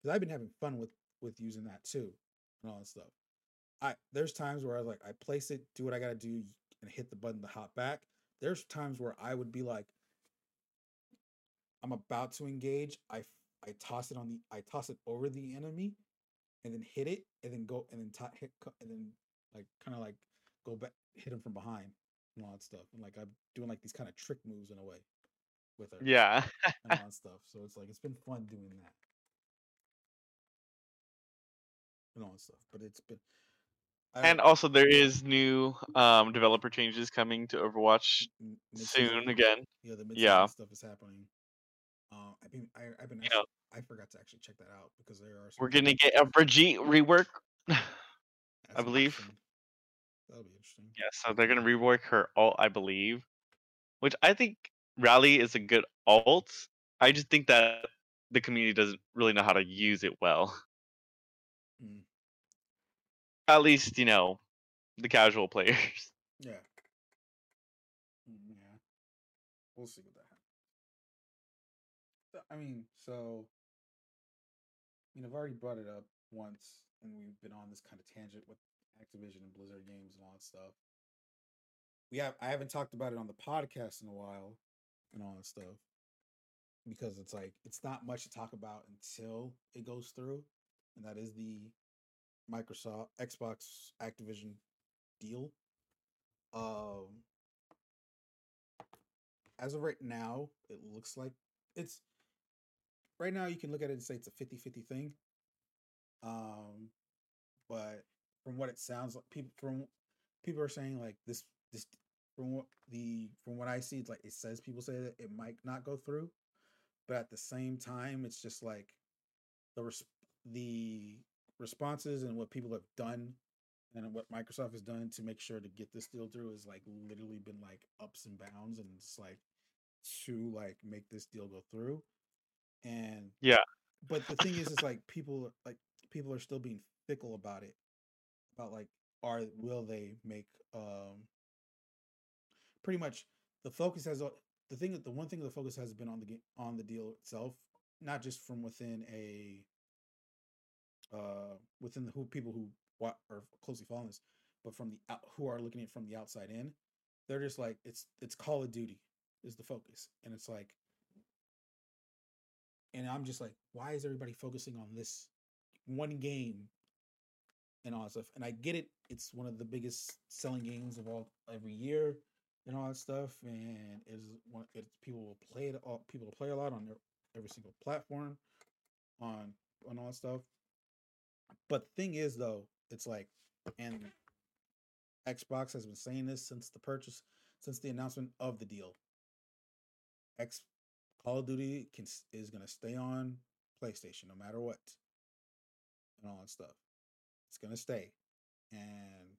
Because I've been having fun with with using that too, and all that stuff. I there's times where I was like, I place it, do what I gotta do, and hit the button to hop back. There's times where I would be like, I'm about to engage. I I toss it on the I toss it over the enemy, and then hit it, and then go and then to, hit and then like kind of like go back, hit him from behind, and all that stuff. And like I'm doing like these kind of trick moves in a way with her Yeah. and all that stuff. So it's like it's been fun doing that and all that stuff. But it's been And also, there is new um, developer changes coming to Overwatch soon again. Yeah, the Yeah. stuff is happening. Uh, I've been I, I've been actually, I forgot to actually check that out because there are some we're gonna get a Brigitte rework. I believe. That'll be interesting. Yeah, so they're gonna rework her ult, I believe, which I think Rally is a good ult. I just think that the community doesn't really know how to use it well. Mm. At least you know the casual players. Yeah. Mm, Yeah. We'll see what that happens. I mean, so I mean, I've already brought it up once, and we've been on this kind of tangent with Activision and Blizzard games and all that stuff. We have I haven't talked about it on the podcast in a while and all that stuff because it's like it's not much to talk about until it goes through, and that is the Microsoft Xbox Activision deal. Um, as of right now, it looks like it's right now you can look at it and say it's a 50-50 thing. Um, but from what it sounds like, people from people are saying like this this from what the from what I see, like it says people say that it might not go through, but at the same time, it's just like the the responses and what people have done and what Microsoft has done to make sure to get this deal through is like literally been like ups and downs and it's like to like make this deal go through. And Yeah. but the thing is, is like people like people are still being fickle about it. About like, are will they make um pretty much the focus has the thing that the one thing the focus has been on the game on the deal itself, not just from within a uh within the who people who are closely following this, but from the out, who are looking at it from the outside in, they're just like it's it's Call of Duty is the focus, and it's like, and I'm just like, why is everybody focusing on this one game and all that stuff? And I get it; it's one of the biggest selling games of all every year and all that stuff, and is one it's people will play it all people will play a lot on their every single platform on on all that stuff. But thing is, though, it's like, and Xbox has been saying this since the purchase, since the announcement of the deal. X Call of Duty can is gonna stay on PlayStation no matter what, and all that stuff. It's gonna stay, and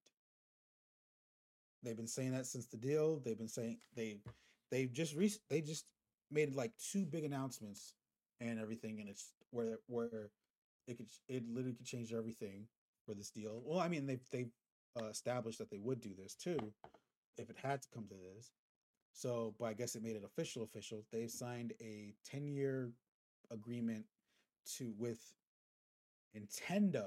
they've been saying that since the deal. They've been saying they they've just re- they just made like two big announcements and everything, and it's where where it could it literally could change everything for this deal. Well, I mean they've they've uh, established that they would do this too if it had to come to this. So, but I guess it made it official. Official. They've signed a ten year agreement to with Nintendo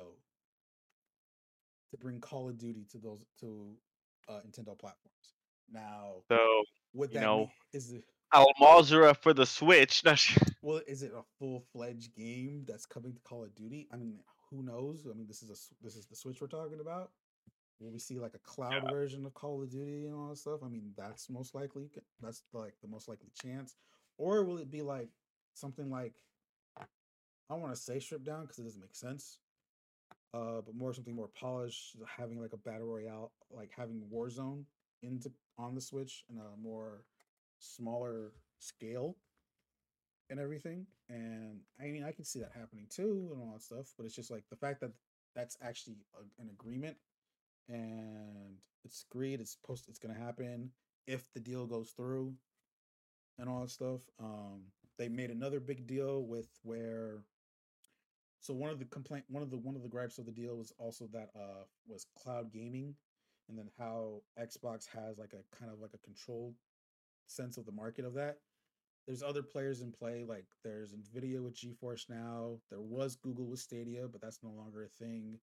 to bring Call of Duty to those to uh, Nintendo platforms. Now, So would you that know, mean, is it Al Mazrah for the Switch. Well? Is it a full fledged game that's coming to Call of Duty? I mean, who knows? I mean, this is a this is the Switch we're talking about. Will we see like a cloud version of Call of Duty and all that stuff? I mean, that's most likely. That's like the most likely chance. Or will it be like something like I don't want to say stripped down because it doesn't make sense. Uh, but more something more polished, having like a battle royale, like having Warzone into on the Switch in a more smaller scale and everything. And I mean, I can see that happening too and all that stuff. But it's just like the fact that that's actually a, an agreement and it's agreed. It's supposed. It's gonna happen if the deal goes through and all that stuff. Um, they made another big deal with where. So one of the complaint, one of the one of the gripes of the deal was also that uh was cloud gaming, and then how Xbox has like a kind of like a controlled sense of the market of that. There's other players in play, like there's Nvidia with GeForce now. There was Google with Stadia, but that's no longer a thing.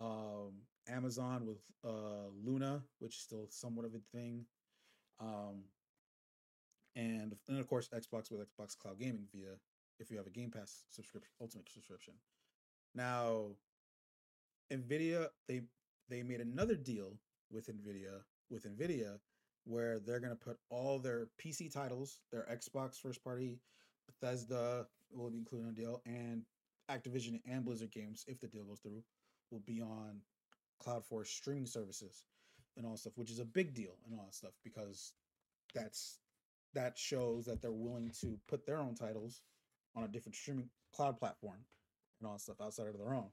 Um, Amazon with uh Luna, which is still somewhat of a thing. Um, and and of course Xbox with Xbox Cloud Gaming via if you have a Game Pass subscription, Ultimate subscription. Now, Nvidia they they made another deal with Nvidia with Nvidia where they're going to put all their PC titles, their Xbox first party, Bethesda will be included in the deal, and Activision and Blizzard games, if the deal goes through, will be on CloudForce streaming services and all that stuff, which is a big deal and all that stuff because that's that shows that they're willing to put their own titles on a different streaming cloud platform and all that stuff outside of their own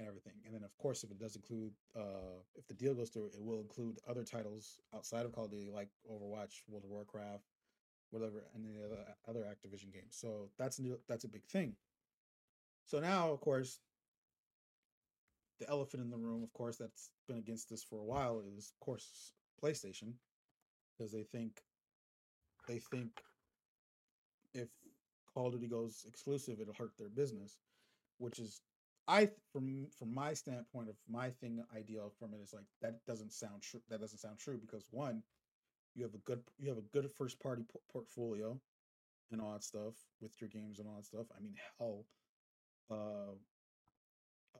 and everything. And then of course if it does include uh if the deal goes through, it will include other titles outside of Call of Duty like Overwatch, World of Warcraft, whatever, and the other other Activision games. So that's new that's a big thing. So now of course the elephant in the room, of course, that's been against this for a while is of course PlayStation. Because they think they think if Call of Duty goes exclusive, it'll hurt their business, which is I from from my standpoint of my thing ideal from it is like that doesn't sound true. That doesn't sound true because one, you have a good you have a good first party po- portfolio and all that stuff with your games and all that stuff. I mean, hell, uh,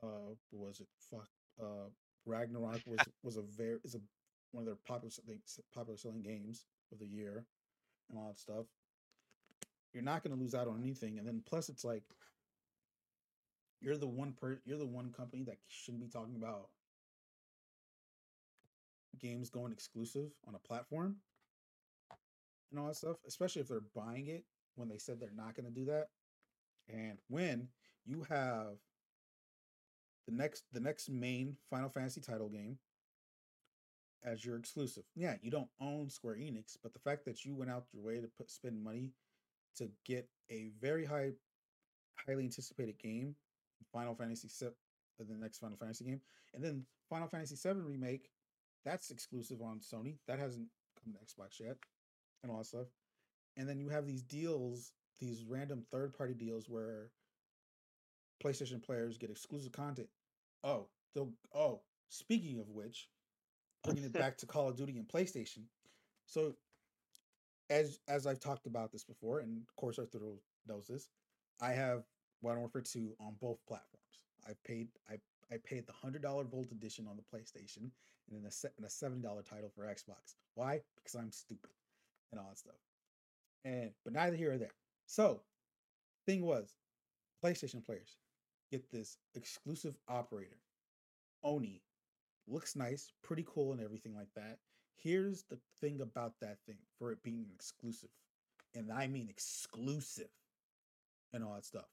uh, was it? Fuck, uh, Ragnarok was was a very is a one of their popular popular selling games of the year and all that stuff. You're not going to lose out on anything, and then plus it's like you're the one per you're the one company that shouldn't be talking about games going exclusive on a platform and all that stuff, especially if they're buying it when they said they're not going to do that. And when you have the next the next main Final Fantasy title game as your exclusive. Yeah, you don't own Square Enix, but the fact that you went out your way to put spend money to get a very high highly anticipated game, Final Fantasy VII, uh, the next Final Fantasy game, and then Final Fantasy VII remake, that's exclusive on Sony. That hasn't come to Xbox yet, and all that stuff. And then you have these deals, these random third party deals where PlayStation players get exclusive content. Oh, so oh, speaking of which, bringing it back to Call of Duty and PlayStation. So, as as I've talked about this before, and of course Arthur knows this, I have Modern Warfare 2 on both platforms. I paid I I paid the hundred dollar Vault edition on the PlayStation, and then a se- and a seven dollar title for Xbox. Why? Because I'm stupid and all that stuff. And but neither here or there. So, thing was, PlayStation players, get this exclusive operator, Oni. Looks nice, pretty cool, and everything like that. Here's the thing about that thing for it being exclusive, and I mean exclusive, and all that stuff.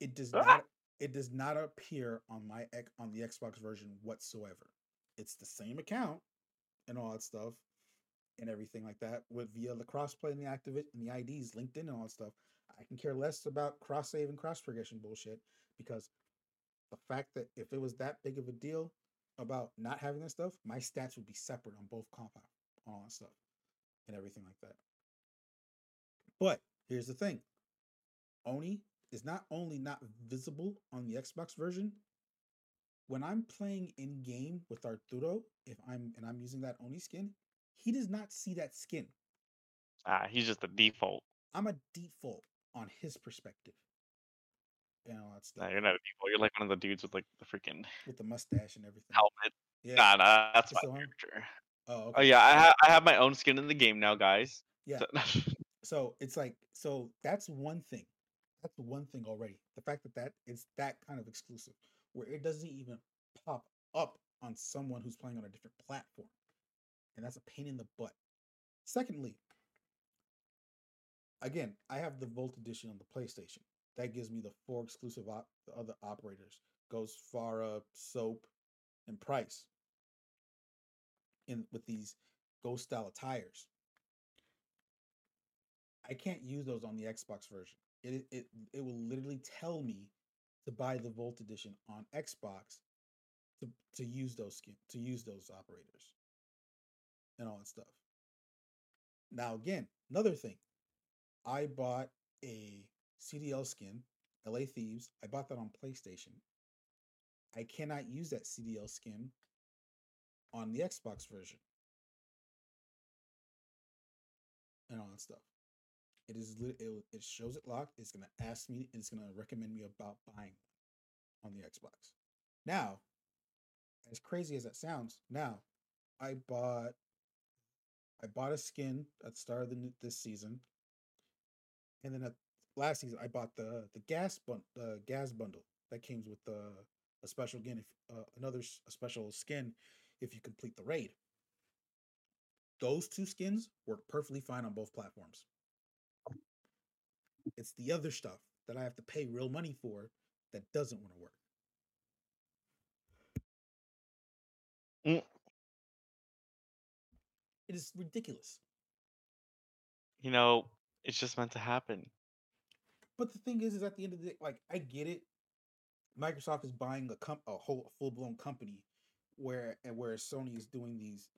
It does Ah! not. It does not appear on my on the Xbox version whatsoever. It's the same account and all that stuff and everything like that with via the crossplay and the activate and the IDs linked in and all that stuff. I can care less about cross save and cross progression bullshit because the fact that if it was that big of a deal about not having that stuff, my stats would be separate on both compound on all that stuff and everything like that. But here's the thing. Oni is not only not visible on the Xbox version, when I'm playing in game with Arturo, if I'm and I'm using that Oni skin, he does not see that skin. Ah, he's just the default. I'm a default on his perspective. And all that Nah, you're not a default. You're like one of the dudes with like the freaking with the mustache and everything. helmet. Yeah. Nah, nah, that's It's my character. Oh, Oh yeah, I, ha- I have my own skin in the game now, guys. Yeah. So- So it's like so that's one thing. That's one thing already. The fact that that is that kind of exclusive, where it doesn't even pop up on someone who's playing on a different platform, and that's a pain in the butt. Secondly, again, I have the Vault edition on the PlayStation. That gives me the four exclusive op- the other operators: Ghost, Farah, Soap, and Price. In with these Ghost style attires. I can't use those on the Xbox version. It it it will literally tell me to buy the Vault edition on Xbox to to use those skin to use those operators and all that stuff. Now again, another thing. I bought a CDL skin, LA Thieves. I bought that on PlayStation. I cannot use that CDL skin on the Xbox version. And all that stuff. It is it, it shows it locked. It's gonna ask me. It's gonna recommend me about buying on the Xbox. Now, as crazy as that sounds, now I bought I bought a skin at the start of the new, this season, and then at last season I bought the the gas bun the gas bundle that came with the a special skin if uh, another a special skin if you complete the raid. Those two skins work perfectly fine on both platforms. It's the other stuff that I have to pay real money for that doesn't want to work. Mm. It is ridiculous. you know, it's just meant to happen. But the thing is, is at the end of the day, like I get it. Microsoft is buying a comp a whole full blown company, where and where Sony is doing these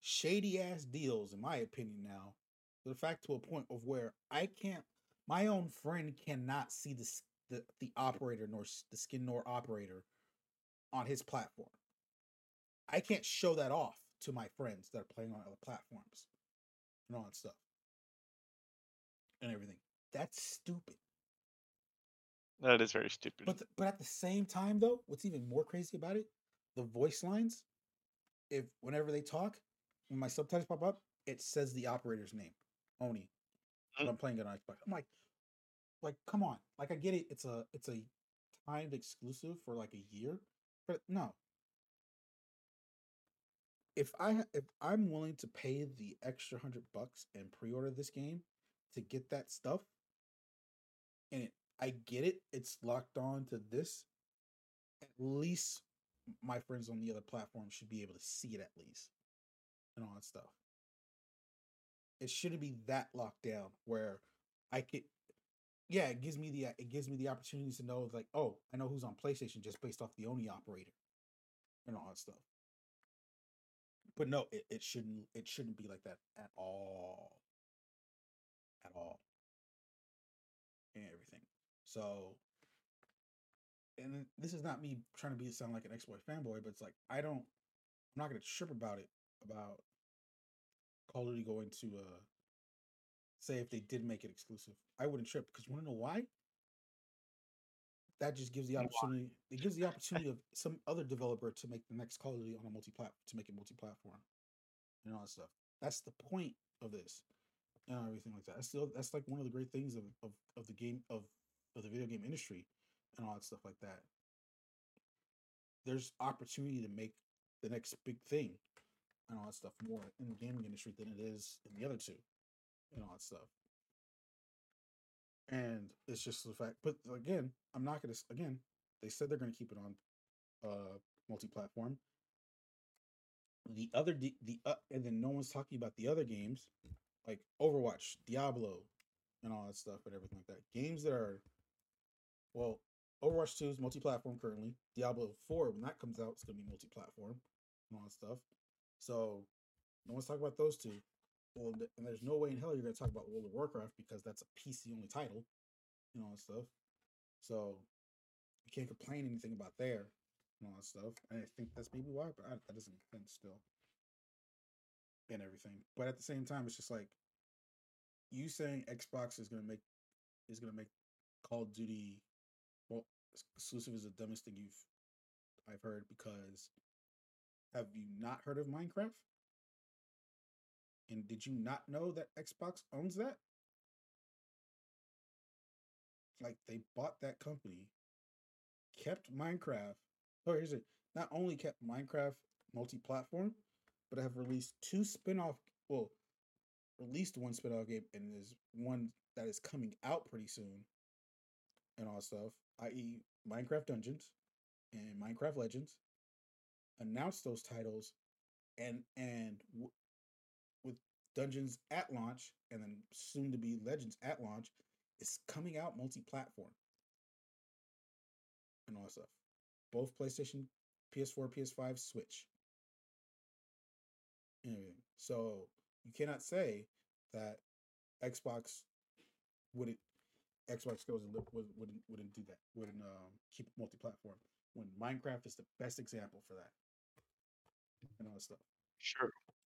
shady ass deals, in my opinion. Now, the fact to a point of where I can't, my own friend cannot see the the, the operator nor the skin nor operator on his platform. I can't show that off to my friends that are playing on other platforms and all that stuff and everything. That's stupid. That is very stupid. But th- but at the same time, though, what's even more crazy about it, the voice lines, if whenever they talk, when my subtitles pop up, it says the operator's name, Oni. But Mm. I'm playing it on Xbox. I'm like, like, come on. Like, I get it. It's a it's a timed exclusive for like a year, but no. If I if I'm willing to pay the extra hundred bucks and pre-order this game to get that stuff, and it, I get it, it's locked on to this. At least my friends on the other platform should be able to see it at least, and all that stuff. It shouldn't be that locked down where I could. Yeah, it gives me the it gives me the opportunities to know like, oh, I know who's on PlayStation just based off the Oni operator, and all that stuff. But no, it, it shouldn't it shouldn't be like that at all. At all. And everything. So and this is not me trying to be sound like an exploit fanboy, but it's like I don't I'm not gonna trip about it about Call of Duty going to uh say if they did make it exclusive. I wouldn't trip because you wanna know why? That just gives the opportunity it gives the opportunity of some other developer to make the next Call of Duty on a multi plat to make it multi platform and all that stuff. That's the point of this and everything like that. That's still that's like one of the great things of, of, of the game of of the video game industry and all that stuff like that. There's opportunity to make the next big thing and all that stuff more in the gaming industry than it is in the other two and all that stuff. And it's just the fact, but again, I'm not gonna again. They said they're gonna keep it on uh multi-platform. The other the, the uh, and then no one's talking about the other games like Overwatch, Diablo, and all that stuff and everything like that. Games that are well, Overwatch 2 is multi-platform currently. Diablo 4, when that comes out, it's gonna be multi-platform and all that stuff. So no one's talking about those two. Well, and there's no way in hell you're gonna talk about World of Warcraft because that's a PC only title you know, and stuff. So you can't complain anything about there and all that stuff. And I think that's maybe why, but I, that doesn't make sense still and everything. But at the same time, it's just like you saying Xbox is gonna make is gonna make Call of Duty well exclusive is the dumbest thing you've I've heard because have you not heard of Minecraft? And did you not know that Xbox owns that? Like they bought that company, kept Minecraft. Oh, here's it. Not only kept Minecraft multi-platform, but have released two spin-off well, released one spin-off game and there's one that is coming out pretty soon and all stuff, i.e. Minecraft Dungeons and Minecraft Legends. Announced those titles and and Dungeons at launch and then soon to be Legends at launch, is coming out multi-platform and all that stuff. Both PlayStation, PS4, PS5, Switch. So you cannot say that Xbox wouldn't Xbox goes and wouldn't wouldn't, do that. Wouldn't um, keep multi-platform when Minecraft is the best example for that and all that stuff. Sure.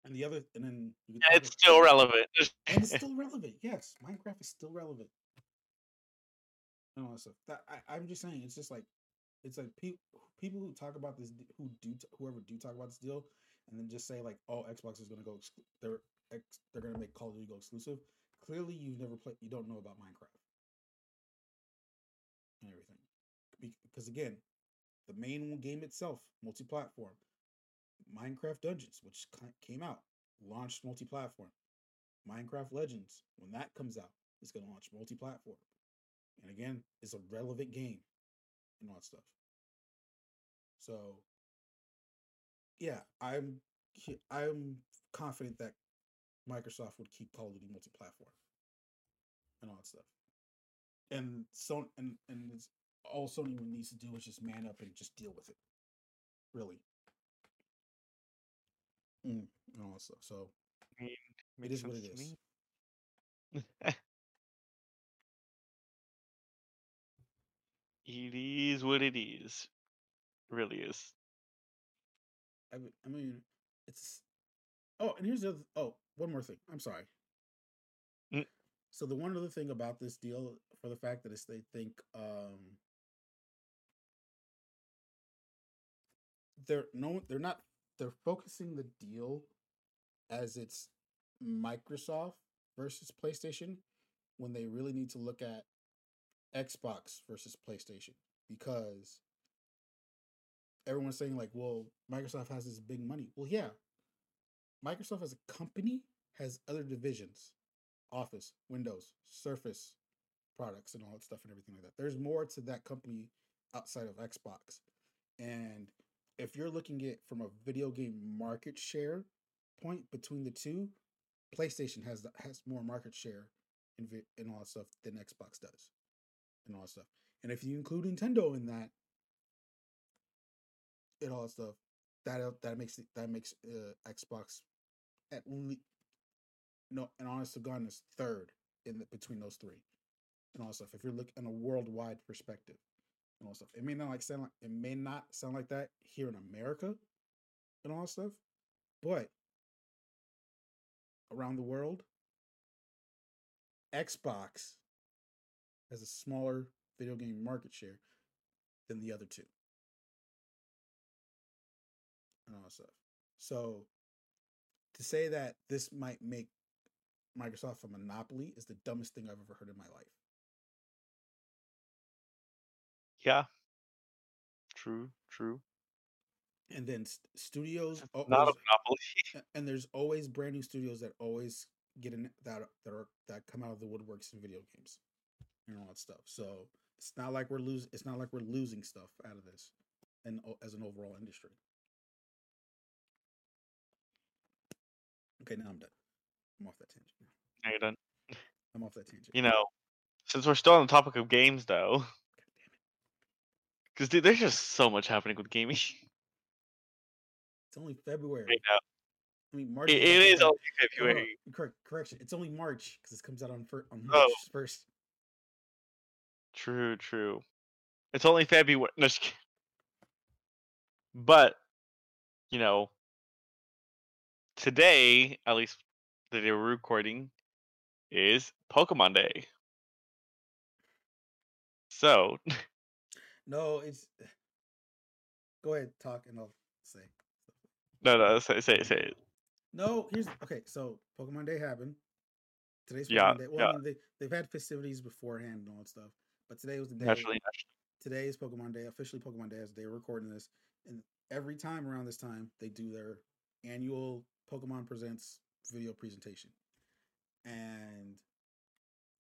And the other, and then you can Yeah, it's still relevant. and it's still relevant. Yes, Minecraft is still relevant. And all that stuff. That I, I'm just saying, it's just like, it's like people people who talk about this, who do whoever do talk about this deal, and then just say like, oh, Xbox is gonna go, they're ex, they're gonna make Call of Duty go exclusive. Clearly, you've never played, you don't know about Minecraft and everything, because again, the main game itself, multi-platform, Minecraft Dungeons, which came out, launched multi-platform. Minecraft Legends, when that comes out, is going to launch multi-platform. And again, it's a relevant game and all that stuff. So, yeah, I'm I'm confident that Microsoft would keep Call of Duty multi-platform and all that stuff. And so and and all Sony needs to do is just man up and just deal with it. Really. Mm, and all that stuff. So I mean, it what it is. It is what it is. Really is. I mean, I mean, it's. Oh, and here's the other. Oh, one more thing. I'm sorry. Mm. So the one other thing about this deal, for the fact that it's they think um they're no, they're not. They're focusing the deal as it's Microsoft versus PlayStation, when they really need to look at Xbox versus PlayStation because everyone's saying like, well, Microsoft has this big money. Well, yeah, Microsoft as a company has other divisions, Office, Windows, Surface products, and all that stuff and everything like that. There's more to that company outside of Xbox, and if you're looking at from a video game market share point between the two, PlayStation has the, has more market share in vi- in all that stuff than Xbox does, and all that stuff. And if you include Nintendo in that, and all that stuff, that that makes that makes uh, Xbox at least no, and honest to goodness, third in the, between those three, and all that stuff. If you're looking on a worldwide perspective, and all stuff, it may not like sound like it may not sound like that here in America, and all that stuff, but around the world, Xbox has a smaller video game market share than the other two. And all stuff. So to say that this might make Microsoft a monopoly is the dumbest thing I've ever heard in my life. Yeah. True. True. And then st- studios, oh, not a monopoly. and there's always brand new studios that always get in that that are that come out of the woodworks in video games and all that stuff. So it's not like we're losing. It's not like we're losing stuff out of this, and as an overall industry. Okay, now I'm done. I'm off that tangent. Now. You're done. I'm off that tangent. You know, since we're still on the topic of games, though, God damn it! Because dude, there's just so much happening with gaming It's only February. right now. I mean March. It, is it is only oh, February. Correct. Correction. It's only March because it comes out on fir- on Oh. March first. True, true. It's only February. No. But, you know, today, at least the day we're recording, is Pokemon Day. So, No, it's. Go ahead, talk, and I'll say. no, no, say, say, say it. No, here's okay. So Pokemon Day happened. Today's Pokemon Yeah, Day. Well, yeah. I mean, they they've had festivities beforehand and all that stuff, but today was the day. Naturally, Today is Pokemon Day, officially Pokemon Day as they were recording this, and every time around this time they do their annual Pokemon Presents video presentation, and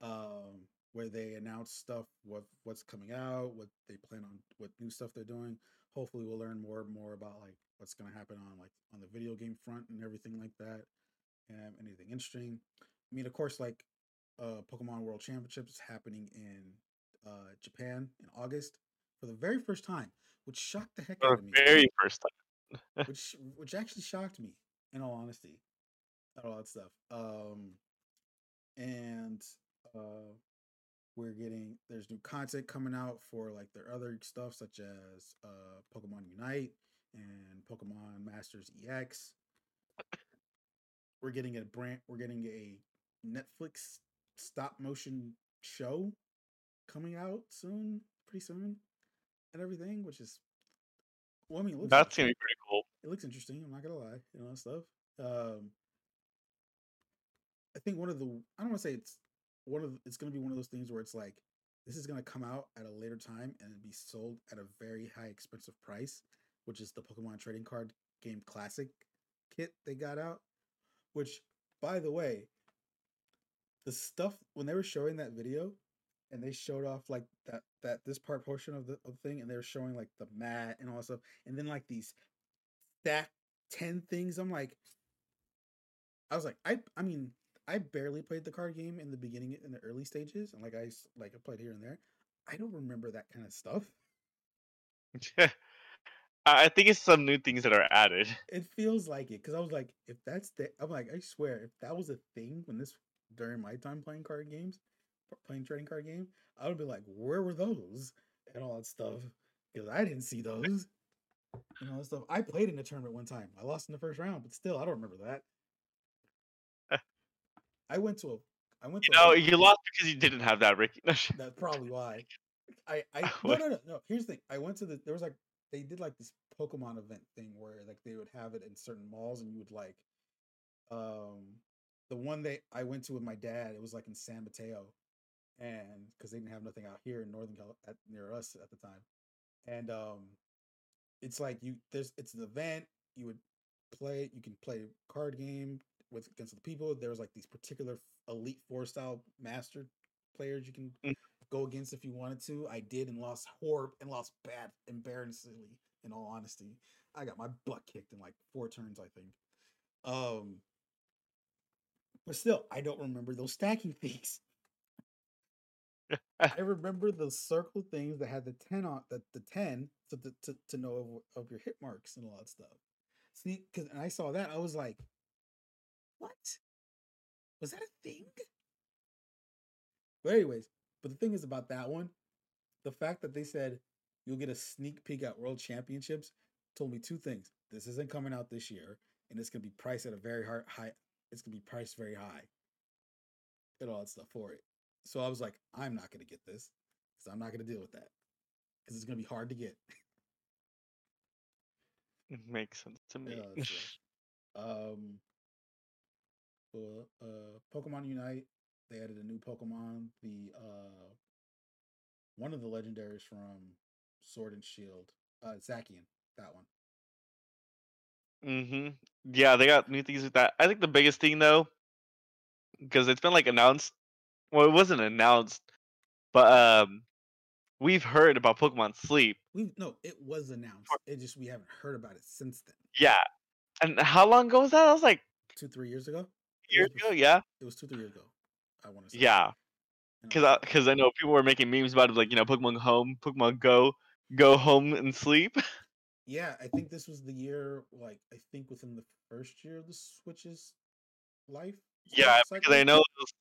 um, where they announce stuff, what what's coming out, what they plan on, what new stuff they're doing. Hopefully, we'll learn more and more about like what's going to happen on like on the video game front and everything like that, and anything interesting. I mean, of course, like uh, Pokemon World Championships happening in uh, Japan in August for the very first time, which shocked the heck for out of me very first time. which which actually shocked me in all honesty all that stuff um and uh we're getting there's new content coming out for like their other stuff such as uh pokemon unite and pokemon masters ex we're getting a brand we're getting a netflix stop motion show coming out soon pretty soon and everything which is well i mean it looks That's gonna be pretty cool. it looks interesting. I'm not gonna lie, you know, stuff. Um, I think one of the I don't want to say it's one of it's gonna be one of those things where it's like this is gonna come out at a later time and be sold at a very high expensive price, which is the Pokemon Trading Card Game Classic kit they got out. Which, by the way, the stuff when they were showing that video and they showed off like that that this part portion of the, of thing and they were showing like the mat and all that stuff and then like these stack 10 things i'm like i was like i i mean i barely played the card game in the beginning in the early stages and like i like i played here and there. I don't remember that kind of stuff. I I think it's some new things that are added. it feels like it because i was like if that's the i'm like i swear if that was a thing when this during my time playing card games playing trading card game i would be like where were those and all that stuff because i didn't see those and all that stuff. I played in a tournament one time. I lost in the first round but still i don't remember that i went to a i went You a- know, you lost because you didn't have that, Ricky. That's probably why. I I no no no no. Here's the thing. I went to the there was like they did like this Pokemon event thing where like they would have it in certain malls and you would like um the one they I went to with my dad. It was like in San Mateo, and because they didn't have nothing out here in Northern Cal at, near us at the time, and um it's like you there's it's an event you would play you can play card game with against the people there was like these particular elite four style master players you can Mm. go against if you wanted to i did and lost horrib and lost bad embarrassingly in all honesty i got my butt kicked in like four turns i think um but still i don't remember those stacking things I remember the circle things that had the 10 on the, the 10 to, to, to, to know of, of your hit marks and all that stuff. See, because and I saw that, I was like, what? Was that a thing? But, anyways, but the thing is about that one, the fact that they said you'll get a sneak peek at World Championships told me two things. This isn't coming out this year, and it's going to be priced at a very high, it's going to be priced very high and all that stuff for it. So I was like, I'm not going to get this because I'm not going to deal with that because it's going to be hard to get. It makes sense to me. Yeah, right. um, well, uh, Pokemon Unite, they added a new Pokemon. The uh, one of the legendaries from Sword and Shield. Uh, Zacian, that one. hmm Yeah, they got new things with that. I think the biggest thing though, because it's been like announced. Well, it wasn't announced, but um, we've heard about Pokemon Sleep. We no, it was announced. It just we haven't heard about it since then. Yeah, and how long ago was that? I was like Two, three years ago. Years ago. Yeah, It was two, three years ago. I want to say. yeah. Because I, cause I know people were making memes about it, like you know, Pokemon Home, Pokemon Go, go home and sleep. yeah, I think this was the year. Like, I think within the first year of the Switch's life. yeah, because I know. It was,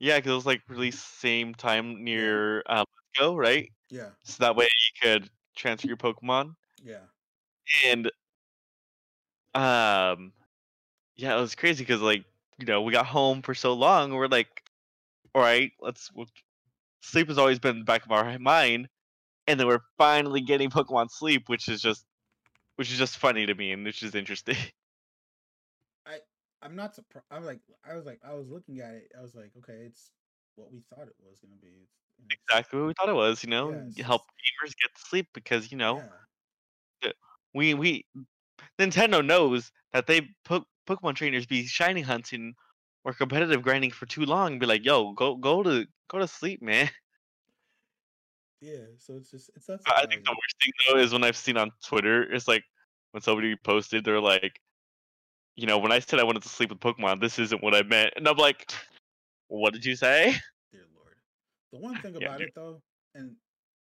yeah, because it was like released same time near um, Go, right? Yeah, So that way you could transfer your Pokemon. yeah, and um yeah it was crazy because like you know we got home for so long we're like all right let's we'll, sleep has always been in the back of our mind and then we're finally getting pokemon sleep which is just which is just funny to me and which is interesting I I'm not surprised. I'm like, I was like, I was looking at it. I was like, okay, it's what we thought it was gonna be. It's, it's- exactly what we thought it was you know Yeah, help gamers get sleep because you know Yeah, we we nintendo knows that they put pokemon trainers be shiny hunting or competitive grinding for too long and be like yo go go to go to sleep man yeah. So it's just it's not. I think the worst thing though is when I've seen on Twitter, it's like when somebody posted, they're like, you know, when I said I wanted to sleep with Pokemon, this isn't what I meant, and I'm like, what did you say? Dear Lord. The one thing about dude. it though, and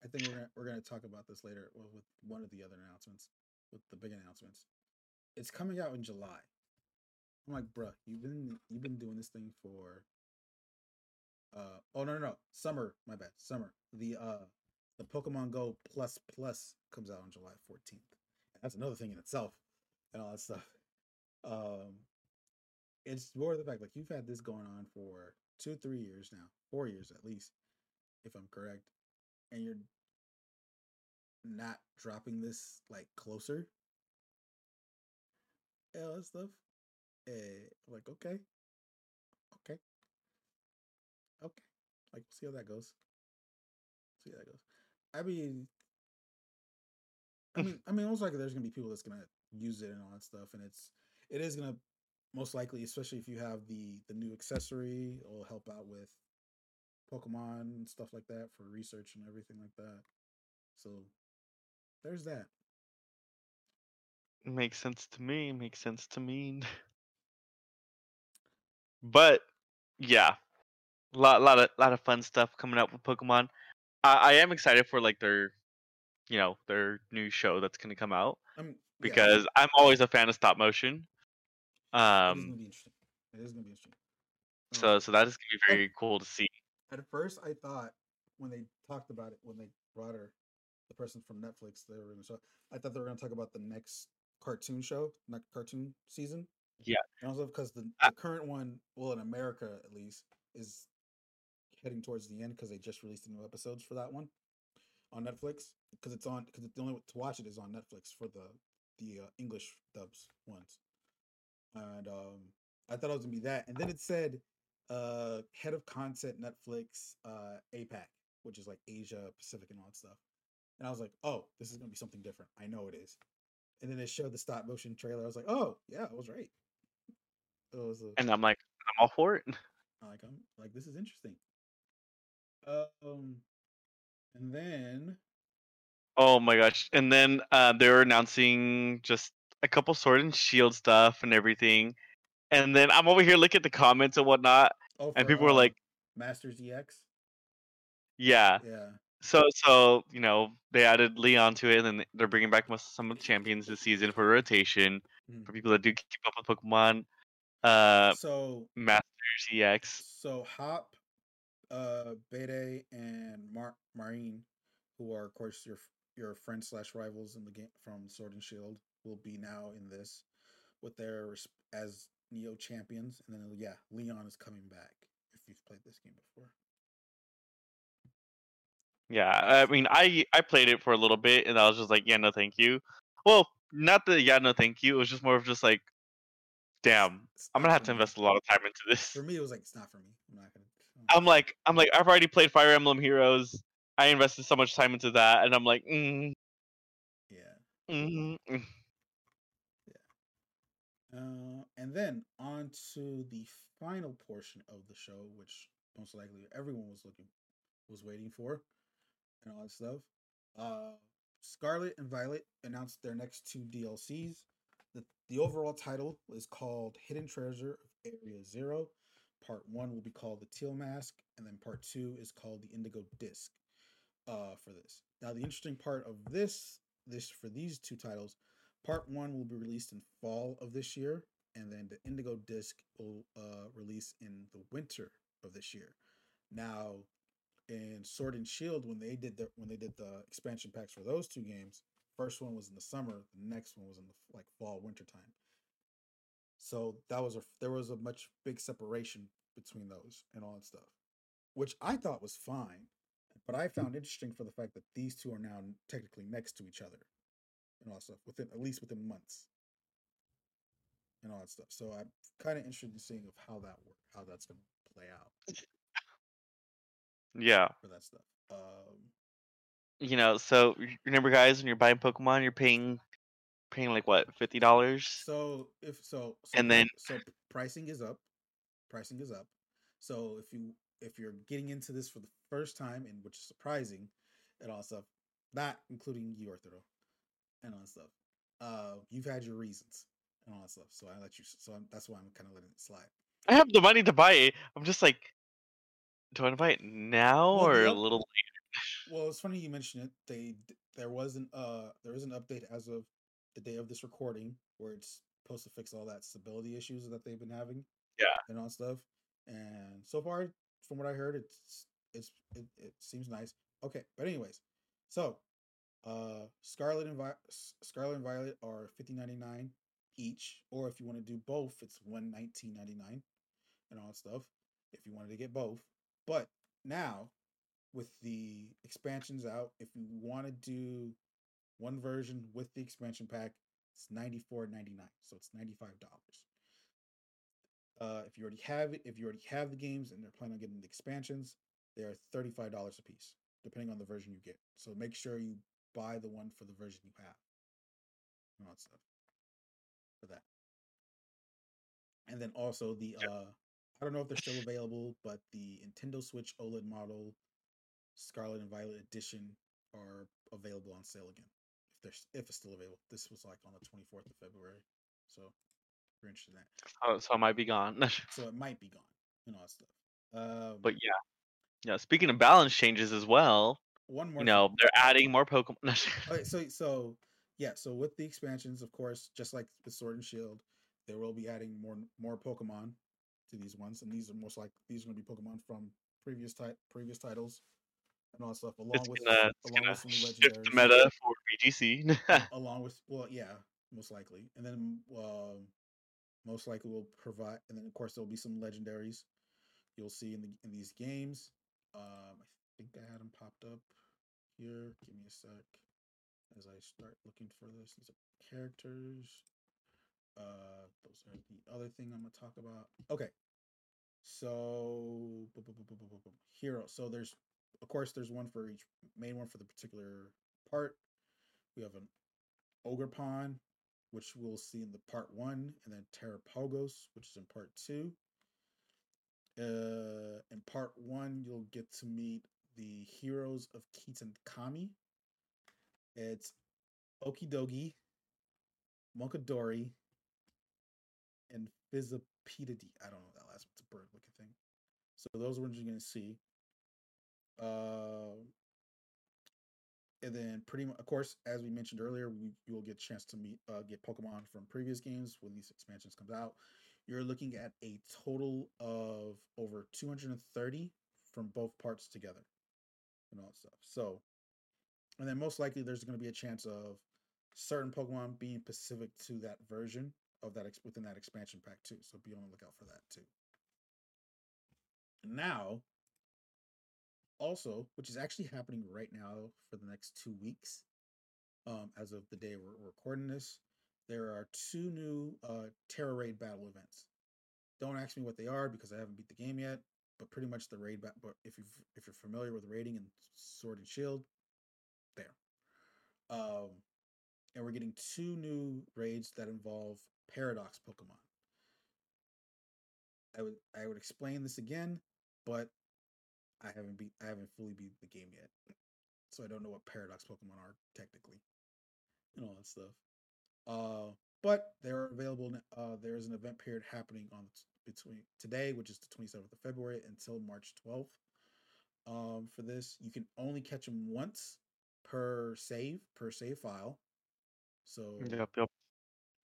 I think we're gonna we're gonna talk about this later with one of the other announcements, with the big announcements. It's coming out in July. I'm like, bruh, you've been you've been doing this thing for uh oh no no no summer, my bad. Summer. The uh the Pokemon Go Plus Plus comes out on July 14th. That's another thing in itself and all that stuff. Um it's more the fact like you've had this going on for two, three years now, four years at least, if I'm correct, and you're not dropping this like closer. all that stuff. Eh, like okay, okay, okay. Like see how that goes. See how that goes. I mean, I mean, I mean, most likely there's gonna be people that's gonna use it and all that stuff, and it's it is gonna most likely, especially if you have the the new accessory, it'll help out with Pokemon and stuff like that for research and everything like that. So there's that. Makes sense to me. Makes sense to me. But yeah, lot lot of lot of fun stuff coming up with Pokemon. I, I am excited for like their, you know, their new show that's gonna come out I'm because I'm always a fan of stop motion. it is gonna Um, be interesting. It is gonna be interesting. Um, so so that is gonna be very cool to see. At first, I thought when they talked about it, when they brought her, the person from Netflix, they were to show. I thought they were going to talk about the next cartoon show, next cartoon season. Yeah. and also because the, the current one, well, in America at least, is heading towards the end because they just released the new episodes for that one on Netflix. Because it's on, because the only way to watch it is on Netflix for the the uh, English dubs ones. And um, I thought it was gonna be that, and then it said uh head of content netflix uh apac which is like asia pacific and all that stuff and i was like oh this is gonna be something different i know it is and then they showed the stop motion trailer i was like oh yeah i was right was And I'm like, I'm all for it. like i'm like this is interesting um and then Oh my gosh. And then uh, they were announcing just a couple sword and shield stuff and everything. And then I'm over here looking at the comments and whatnot. oh And people were uh, like, masters ex yeah. yeah So, so you know, they added Leon to it, and they're bringing back some of the champions this season for rotation Mhm. for people that do keep up with Pokemon. Uh, so Masters EX. So Hop, uh, Bede, and Mar- Marnie, who are of course your your friends slash rivals in the game from Sword and Shield, will be now in this with their as Neo champions, and then yeah, Leon is coming back. If you've played this game before, Yeah, I mean, I I played it for a little bit, and I was just like, yeah, no, thank you. Well, not the yeah, no, thank you. It was just more of just like, damn, I'm gonna have to invest a lot of time into this. For me, it was like it's not for me. I'm not gonna. I'm like, I'm like, I've already played Fire Emblem Heroes. I invested so much time into that, and I'm like, mm, Mhm. Mm. Uh, and then on to the final portion of the show, which most likely everyone was looking was waiting for, and all that stuff. Uh, Scarlet and Violet announced their next two DLCs. The, the overall title is called Hidden Treasure of Area Zero. Part one will be called the Teal Mask, and then part two is called the Indigo Disc. Uh, for this. Now, the interesting part of this, this for these two titles, part one will be released in fall of this year, and then the Indigo Disc will uh, release in the winter of this year. Now, in Sword and Shield, when they did the when they did the expansion packs for those two games, first one was in the summer, the next one was in the like fall winter time. So that was a there was a much big separation between those and all that stuff, which I thought was fine, but I found interesting for the fact that these two are now technically next to each other and all that stuff within at least within months and all that stuff. So I'm kind of interested in seeing of how that work, how that's going to play out Yeah. for that stuff. Um, You know, so remember, guys, when you're buying Pokemon, you're paying paying like what fifty dollars, so if so, so and then so pricing is up, pricing is up. So if you if you're getting into this for the first time and which is surprising and all that stuff, not including you, Arturo, and all that stuff, uh, you've had your reasons and all that stuff. So I let you. So I'm, that's why I'm kind of letting it slide. I have the money to buy it. I'm just like, do I want to buy it now Well, or a little little? Well, it's funny you mention it. They there wasn't uh there is an update as of the day of this recording where it's supposed to fix all that stability issues that they've been having Yeah. and all stuff. And so far, from what I heard, it's it's it, it seems nice. Okay, but anyways, so uh Scarlet and Vi- Scarlet and Violet are fifty ninety nine each, or if you want to do both, it's one nineteen ninety nine and all that stuff. If you wanted to get both, but now with the expansions out, if you want to do one version with the expansion pack, it's ninety four ninety nine, so it's ninety five dollars. Uh, if you already have it, if you already have the games and they're planning on getting the expansions, they are thirty five dollars a piece, depending on the version you get. So make sure you buy the one for the version you have. And all that stuff for that. And then also the uh I don't know if they're still available, but the Nintendo Switch OLED model Scarlet and Violet edition are available on sale again. If they're if it's still available. This was like on the 24th of February. So if you're interested in that. Oh, so I might be gone. So it might be gone and all that stuff. Um but yeah, yeah. Speaking of balance changes as well, one more you know, thing. they're adding more Pokemon. Okay, so so yeah, so with the expansions, of course, just like the Sword and Shield, they will be adding more more Pokemon to these ones, and these are most like these are going to be Pokemon from previous type previous titles and all that stuff, along it's with gonna along with some shift the meta for VGC. along with well, yeah, most likely, and then um, most likely we'll provide, and then of course there'll be some legendaries you'll see in the in these games. Um, I think I had them popped up here. Give me a sec as I start looking for this. These are characters. Uh, those are the other thing I'm gonna talk about. Okay, so bu- bu- bu- hero. So there's, of course, there's one for each main one for the particular part. We have an Ogerpon, which we'll see in the part one, and then Terapagos, which is in part two. Uh, in part one, you'll get to meet the heroes of Keaton Kami. It's Okidogi, Munkidori, and Fezandipiti. I don't know that last one's a bird looking thing. So those ones you're gonna see. Uh, and then pretty much, of course, as we mentioned earlier, we, you will get a chance to meet uh, get Pokemon from previous games when these expansions comes out. You're looking at a total of over 230 from both parts together, and all that stuff. So, and then most likely there's going to be a chance of certain Pokemon being specific to that version of that ex- within that expansion pack too. So be on the lookout for that too. Now, also, which is actually happening right now for the next two weeks, um, as of the day we're recording this, there are two new uh, Tera Raid battle events. Don't ask me what they are because I haven't beat the game yet. But pretty much the raid, ba- but if you if you're familiar with raiding and Sword and Shield, there. Um, and we're getting two new raids that involve paradox Pokemon. I would I would explain this again, but I haven't beat I haven't fully beat the game yet, so I don't know what paradox Pokemon are technically, and all that stuff. Uh, but they're available. Uh, there is an event period happening on between today, which is the 27th of February, until March 12th. Um, for this, you can only catch them once per save per save file. So Yep, yep.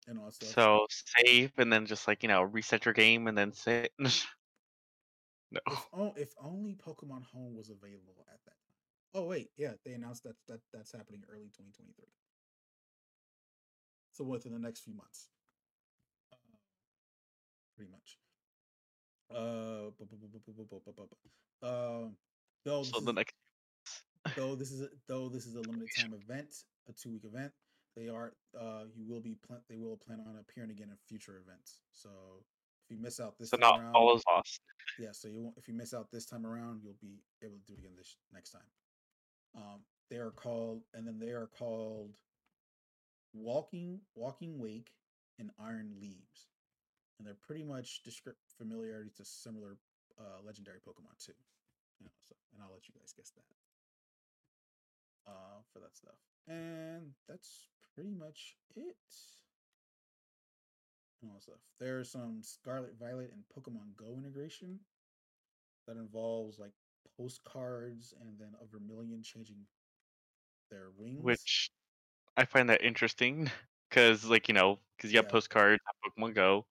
and all. So save and then just like you know reset your game and then say No. If, on, if only Pokemon Home was available at that time. Oh wait, yeah, they announced that that that's happening early 2023. So within the next few months, uh, pretty much. Uh, though so the next. though this is a, though this is a limited time event, a two week event. They are uh, you will be pl- they will plan on appearing again in future events. So if you miss out this so time not around, all is lost. yeah, so you won't if you miss out this time around, you'll be able to do it again this next time. Um, they are called, and then they are called Walking Walking Wake and Iron Leaves, and they're pretty much descript familiarity to similar uh, legendary Pokemon too. You know, so and I'll let you guys guess that uh, for that stuff, and that's pretty much it. And all that stuff. There's some Scarlet Violet and Pokemon Go integration that involves like postcards and then a Vivillon changing their wings. Which I find that interesting because like you know because you have Yeah. postcards Pokemon Go,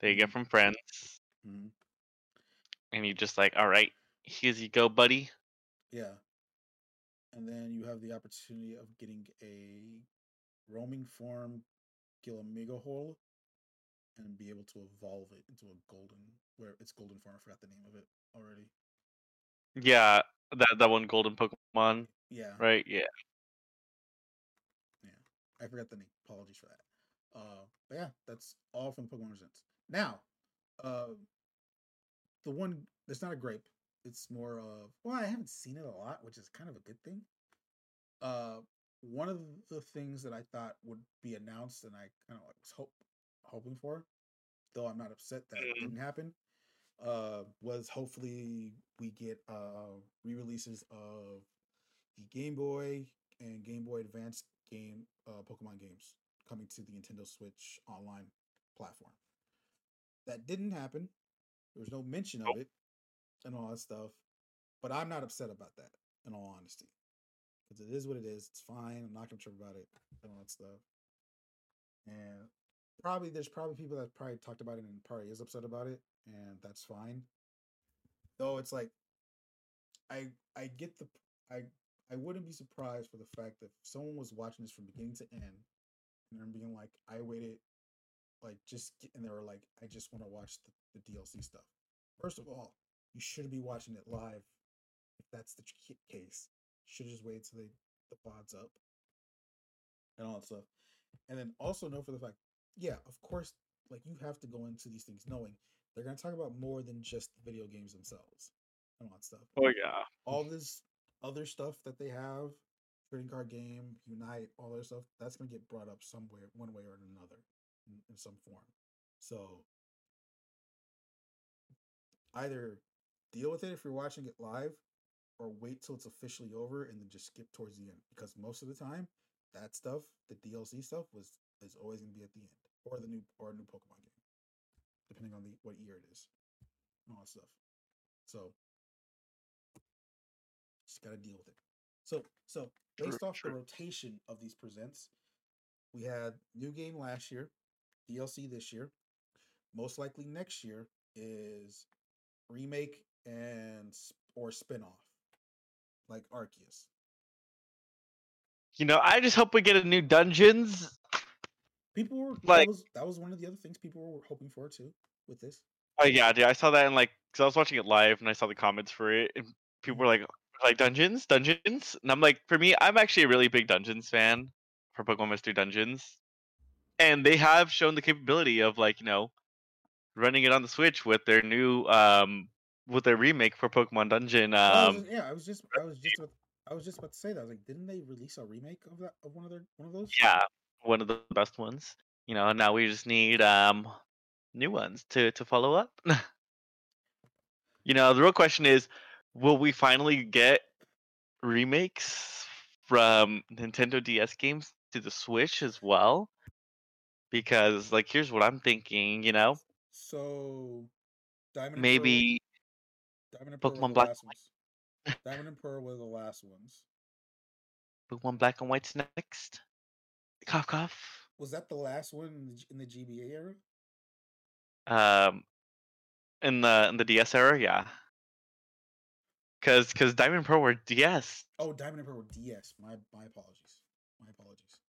they get Mhm. from friends, Mhm. and you just like all right, here's you go, buddy. Yeah. And then you have the opportunity of getting a roaming form Gimmighoul and be able to evolve it into a golden where it's golden form. I forgot the name of it already. Yeah, that that one golden Pokemon, Yeah. right? Yeah. Yeah. I forgot the name. Apologies for that. Uh but yeah, that's all from Pokemon Presents. Now, uh the one it's not a grape. It's more of well, I haven't seen it a lot, which is kind of a good thing. Uh one of the things that I thought would be announced and I kind of was hope hoping for, though I'm not upset that it Mhm. didn't happen, uh, was hopefully we get uh re-releases of the Game Boy and Game Boy Advance game uh Pokemon games coming to the Nintendo Switch online platform. That didn't happen. There was no mention of it and all that stuff. But I'm not upset about that, in all honesty. Because it is what it is. It's fine. I'm not gonna trip about it and all that stuff. And probably there's probably people that probably talked about it and probably is upset about it, and that's fine. Though it's like I I get the I I wouldn't be surprised for the fact that someone was watching this from beginning to end and being like, I waited like just and they were like, I just want to watch the, the DLC stuff. First of all, you shouldn't be watching it live if that's the case. Should just wait till they the pods up and all that stuff. And then also know for the fact, yeah, of course, like you have to go into these things knowing they're gonna talk about more than just the video games themselves and all that stuff Oh yeah. all this other stuff that they have, trading card game, Unite, all that stuff, that's gonna get brought up somewhere, one way or another, in, in some form. So either deal with it if you're watching it live, or wait till it's officially over and then just skip towards the end. Because most of the time, that stuff, the DLC stuff, was is always gonna be at the end, or the new or a new Pokemon game, depending on the what year it is, and all that stuff. So just got to deal with it. So, so based off true. the rotation of these presents, we had new game last year, DLC this year. Most likely next year is remake and or spin-off, like Arceus. You know, I just hope we get a new dungeons. People were Like- that was that was one of the other things people were hoping for too with this. Oh yeah, dude, I saw that in like because I was watching it live and I saw the comments for it, and people were like, like dungeons, dungeons, and I'm like, for me, I'm actually a really big dungeons fan for Pokemon Mystery Dungeons, and they have shown the capability of like you know, running it on the Switch with their new um with their remake for Pokemon Dungeon. Well, I was Um, yeah, I was just I was just about, I was just about to say that. I was like, didn't they release a remake of that of one of their one of those? Yeah, one of the best ones. You know, now we just need um new ones to to follow up. you know, the real question is, will we finally get remakes from Nintendo DS games to the Switch as well? Because like here's what I'm thinking, you know, So Diamond and maybe Pearl, Diamond and Pearl were Pokemon the Black last ones. Diamond and Pearl were the last ones. Pokemon Black and White's next. Cough cough. Was that the last one in the, in the GBA era? Um, in the in the DS era, yeah. Cause cause Diamond Pro were DS. Oh, Diamond and Pearl were DS. My my apologies. My apologies.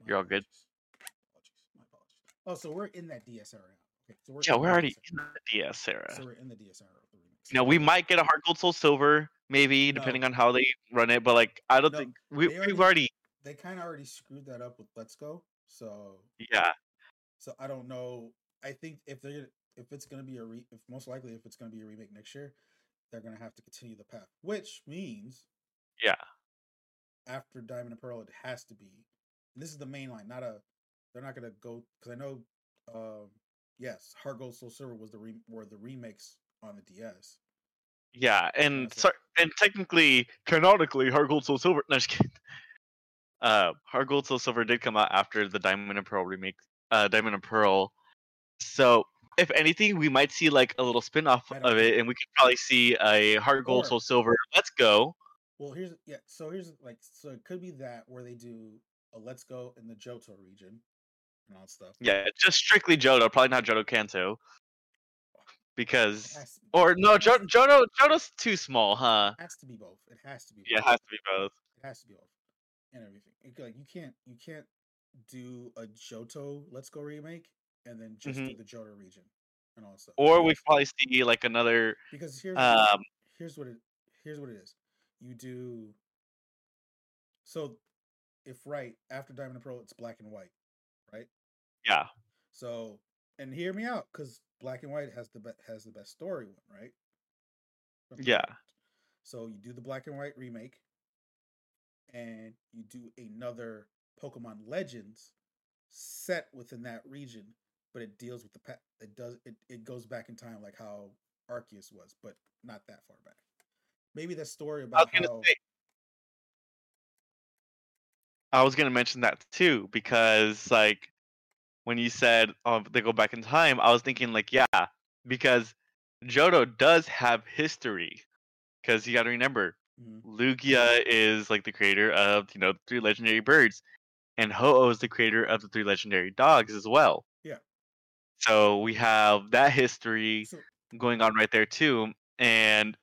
My You're all good. apologies. My apologies. Oh, so we're in that DS era now. Okay, so we're Yeah, we're already in the DS era. So we're in the DS era of the remakes. You know, we might get a Heart Gold Soul Silver, maybe No. depending on how they run it. But like, I don't No, think we they we've already- already They kind of already screwed that up with Let's Go. So yeah so I don't know. I think if they're if it's gonna be a re if most likely if it's gonna be a remake next year, they're gonna have to continue the path, which means yeah after Diamond and Pearl, it has to be. This is the main line, not a. They're not gonna go because I know. Um, yes, Heart Gold Soul Silver was the re, were the remakes on the DS. yeah, and sorry, and technically, canonically, Heart Gold Soul Silver. No, just kidding. Uh, Heart Gold Soul Silver did come out after the Diamond and Pearl remake. Uh, Diamond and Pearl. So if anything, we might see like a little spin-off of it, and we could probably see a Heart Gold Or- Soul Silver. Let's go. Well, here's yeah. So here's like so it could be that where they do a Let's Go in the Johto region and all that stuff. Yeah, just strictly Johto, probably not Johto Kanto. Because has to be, or no, it Johto Johto's too small, huh? has to be both. It has to be. Yeah, it has to be both. It has to be both, and everything. Like you can't you can't do a Johto Let's Go remake and then just Mhm. do the Johto region and all that stuff. Or we probably see like another because here's um here's what it here's what it is. You do so if right after Diamond and Pearl, it's black and white, right? yeah. So and hear me out, because black and white has the be- has the best story one, right? From Yeah. So you do the black and white remake, and you do another Pokemon Legends set within that region, but it deals with the pa- it does it, it goes back in time like how Arceus was, but not that far back. Maybe the story about gonna how say I was gonna mention that too because like when you said oh they go back in time, I was thinking like yeah because Johto does have history because you got to remember. Mm-hmm. Lugia is like the creator of you know the three legendary birds, and Ho-Oh is the creator of the three legendary dogs as well. Yeah. So we have that history so going on right there too, and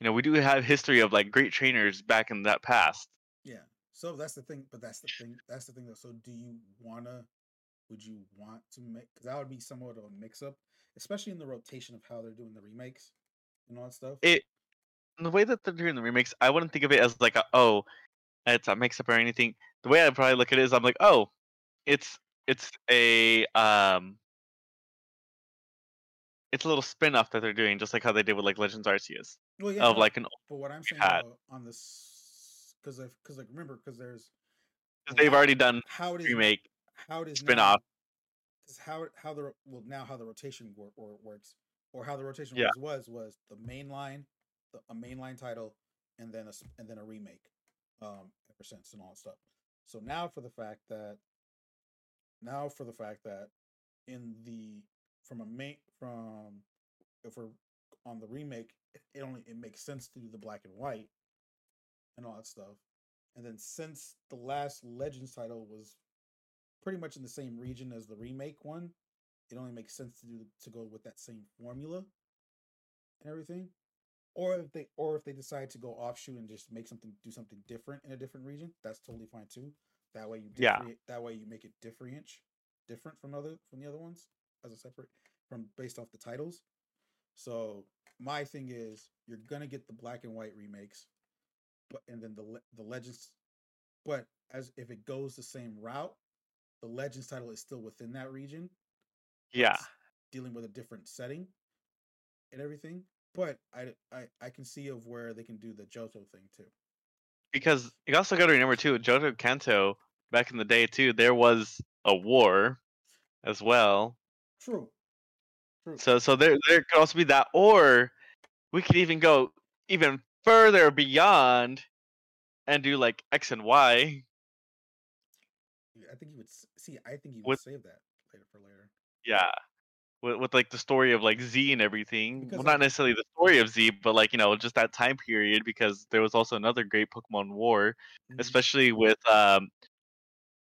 you know we do have history of like great trainers back in that past. Yeah. So that's the thing, but that's the thing. That's the thing. Though. So do you wanna? Would you want to make? Because that would be somewhat of a mix-up, especially in the rotation of how they're doing the remakes and all that stuff. It the way that they're doing the remakes, I wouldn't think of it as like a oh, it's a mix up or anything. The way I probably look at it is I'm like oh, it's it's a um. It's a little spin-off that they're doing, just like how they did with like Legends Arceus, well, yeah. of like an but what I'm saying though, on this, because because like remember, because there's because they've already done how it is remake how it is spin-off. How how the well now how the rotation wor- or works or how the rotation Yeah. was was the main line, the, a mainline title, and then a and then a remake, um, ever since and all that stuff. So now for the fact that now for the fact that in the from a main from if we're on the remake, it only it makes sense to do the black and white and all that stuff. And then since the last Legends title was pretty much in the same region as the remake one, it only makes sense to do to go with that same formula and everything. Or if they or if they decide to go offshoot and just make something do something different in a different region, that's totally fine too. That way you Yeah. that way you make it different different from other from the other ones as a separate from based off the titles. So my thing is you're gonna get the black and white remakes, but and then the the legends, but as if it goes the same route, the legends title is still within that region. Yeah, dealing with a different setting and everything. But I I I can see of where they can do the Johto thing too. because you also got to remember too, Johto Kanto back in the day too, there was a war as well. True. True. So so there there could also be that, or we could even go even further beyond and do like X and Y. I think you would see. I think you would With- save that later for later. Yeah. With, with like the story of like Z and everything. Because, well, not necessarily the story of Z, but like you know just that time period because there was also another great Pokemon War, Mhm. especially with um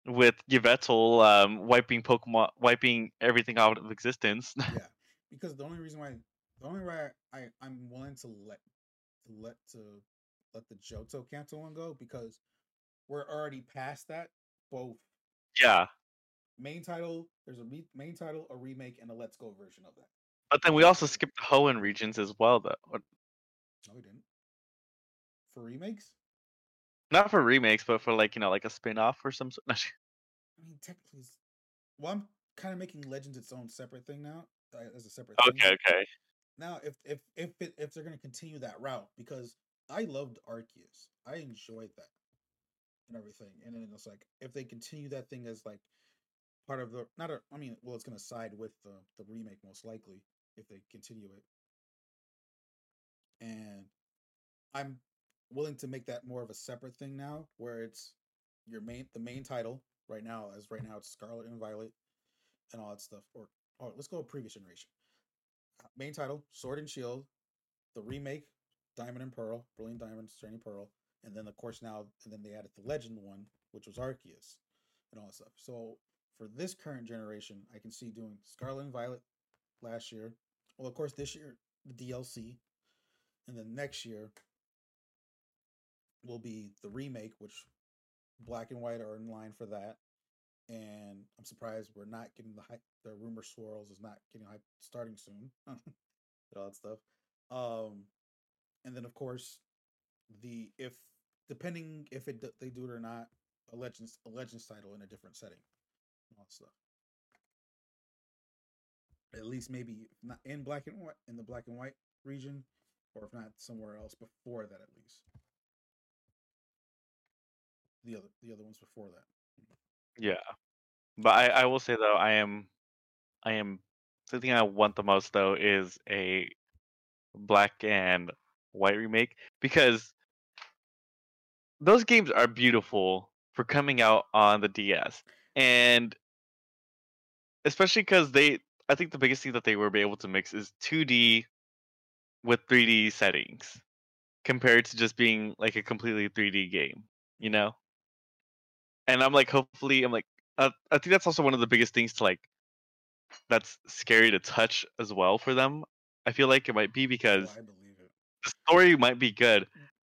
with Yveltal um wiping Pokemon wiping everything out of existence. yeah, because the only reason why, the only why I I'm willing to let to let to let the Johto Kanto one go because we're already past that. Both yeah. Main title, there's a re- main title, a remake, and a Let's Go version of that. But then we also skipped the Hoenn regions as well though. No, we didn't. For remakes, Not for remakes, but for like, you know, like a spin-off or some sort. I mean, technically, well, I'm kind of making Legends its own separate thing now, uh, as a separate. thing. okay, okay. Now, if if if it, if they're gonna continue that route, because I loved Arceus, I enjoyed that and everything, and then it's like if they continue that thing as like part of the not a, I mean, well, it's gonna side with the the remake most likely if they continue it, and I'm willing to make that more of a separate thing now, where it's your main the main title right now, as right now it's Scarlet and Violet and all that stuff, or or let's go previous generation. Uh, main title sword and shield the remake diamond and pearl brilliant diamond shining pearl and then of course now and then they added the legend one which was arceus and all that stuff. So for this current generation i can see doing scarlet and violet last year well of course this year the dlc and then next year will be the remake which black and white are in line for that and I'm surprised we're not getting the hype. The rumor swirls is not getting hype starting soon. all that stuff. Um, and then of course, the if depending if it they do it or not, a legends a legends title in a different setting, all that stuff. At least maybe not in black and white in the black and white region, or if not somewhere else before that at least. The other the other ones before that. Yeah. But I, I will say though, I am I am the thing I want the most though is a black and white remake because those games are beautiful for coming out on the DS. And especially because they I think the biggest thing that they were able to mix is 2D with 3D settings compared to just being like a completely 3D game, you know? And I'm like, hopefully, I'm like, uh, I think that's also one of the biggest things to like, that's scary to touch as well for them. I feel like it might be Oh, because I believe it. the story might be good,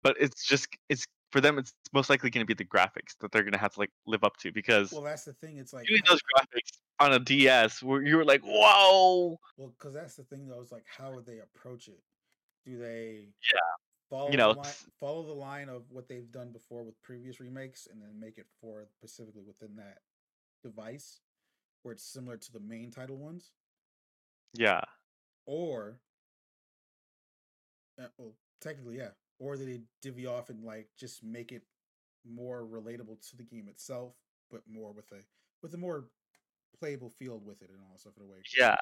but it's just, it's for them, it's most likely going to be the graphics that they're going to have to like live up to because Well, that's the thing. It's like doing those graphics on a DS where you were like, whoa, Well, because that's the thing, though. Is like, how would they approach it? Do they, Yeah, follow you know, the line, follow the line of what they've done before with previous remakes, and then make it for specifically within that device, where it's similar to the main title ones, yeah, or, uh, well, technically, yeah, or they divvy off and like just make it more relatable to the game itself, but more with a with a more playable field with it and all stuff in a way. yeah.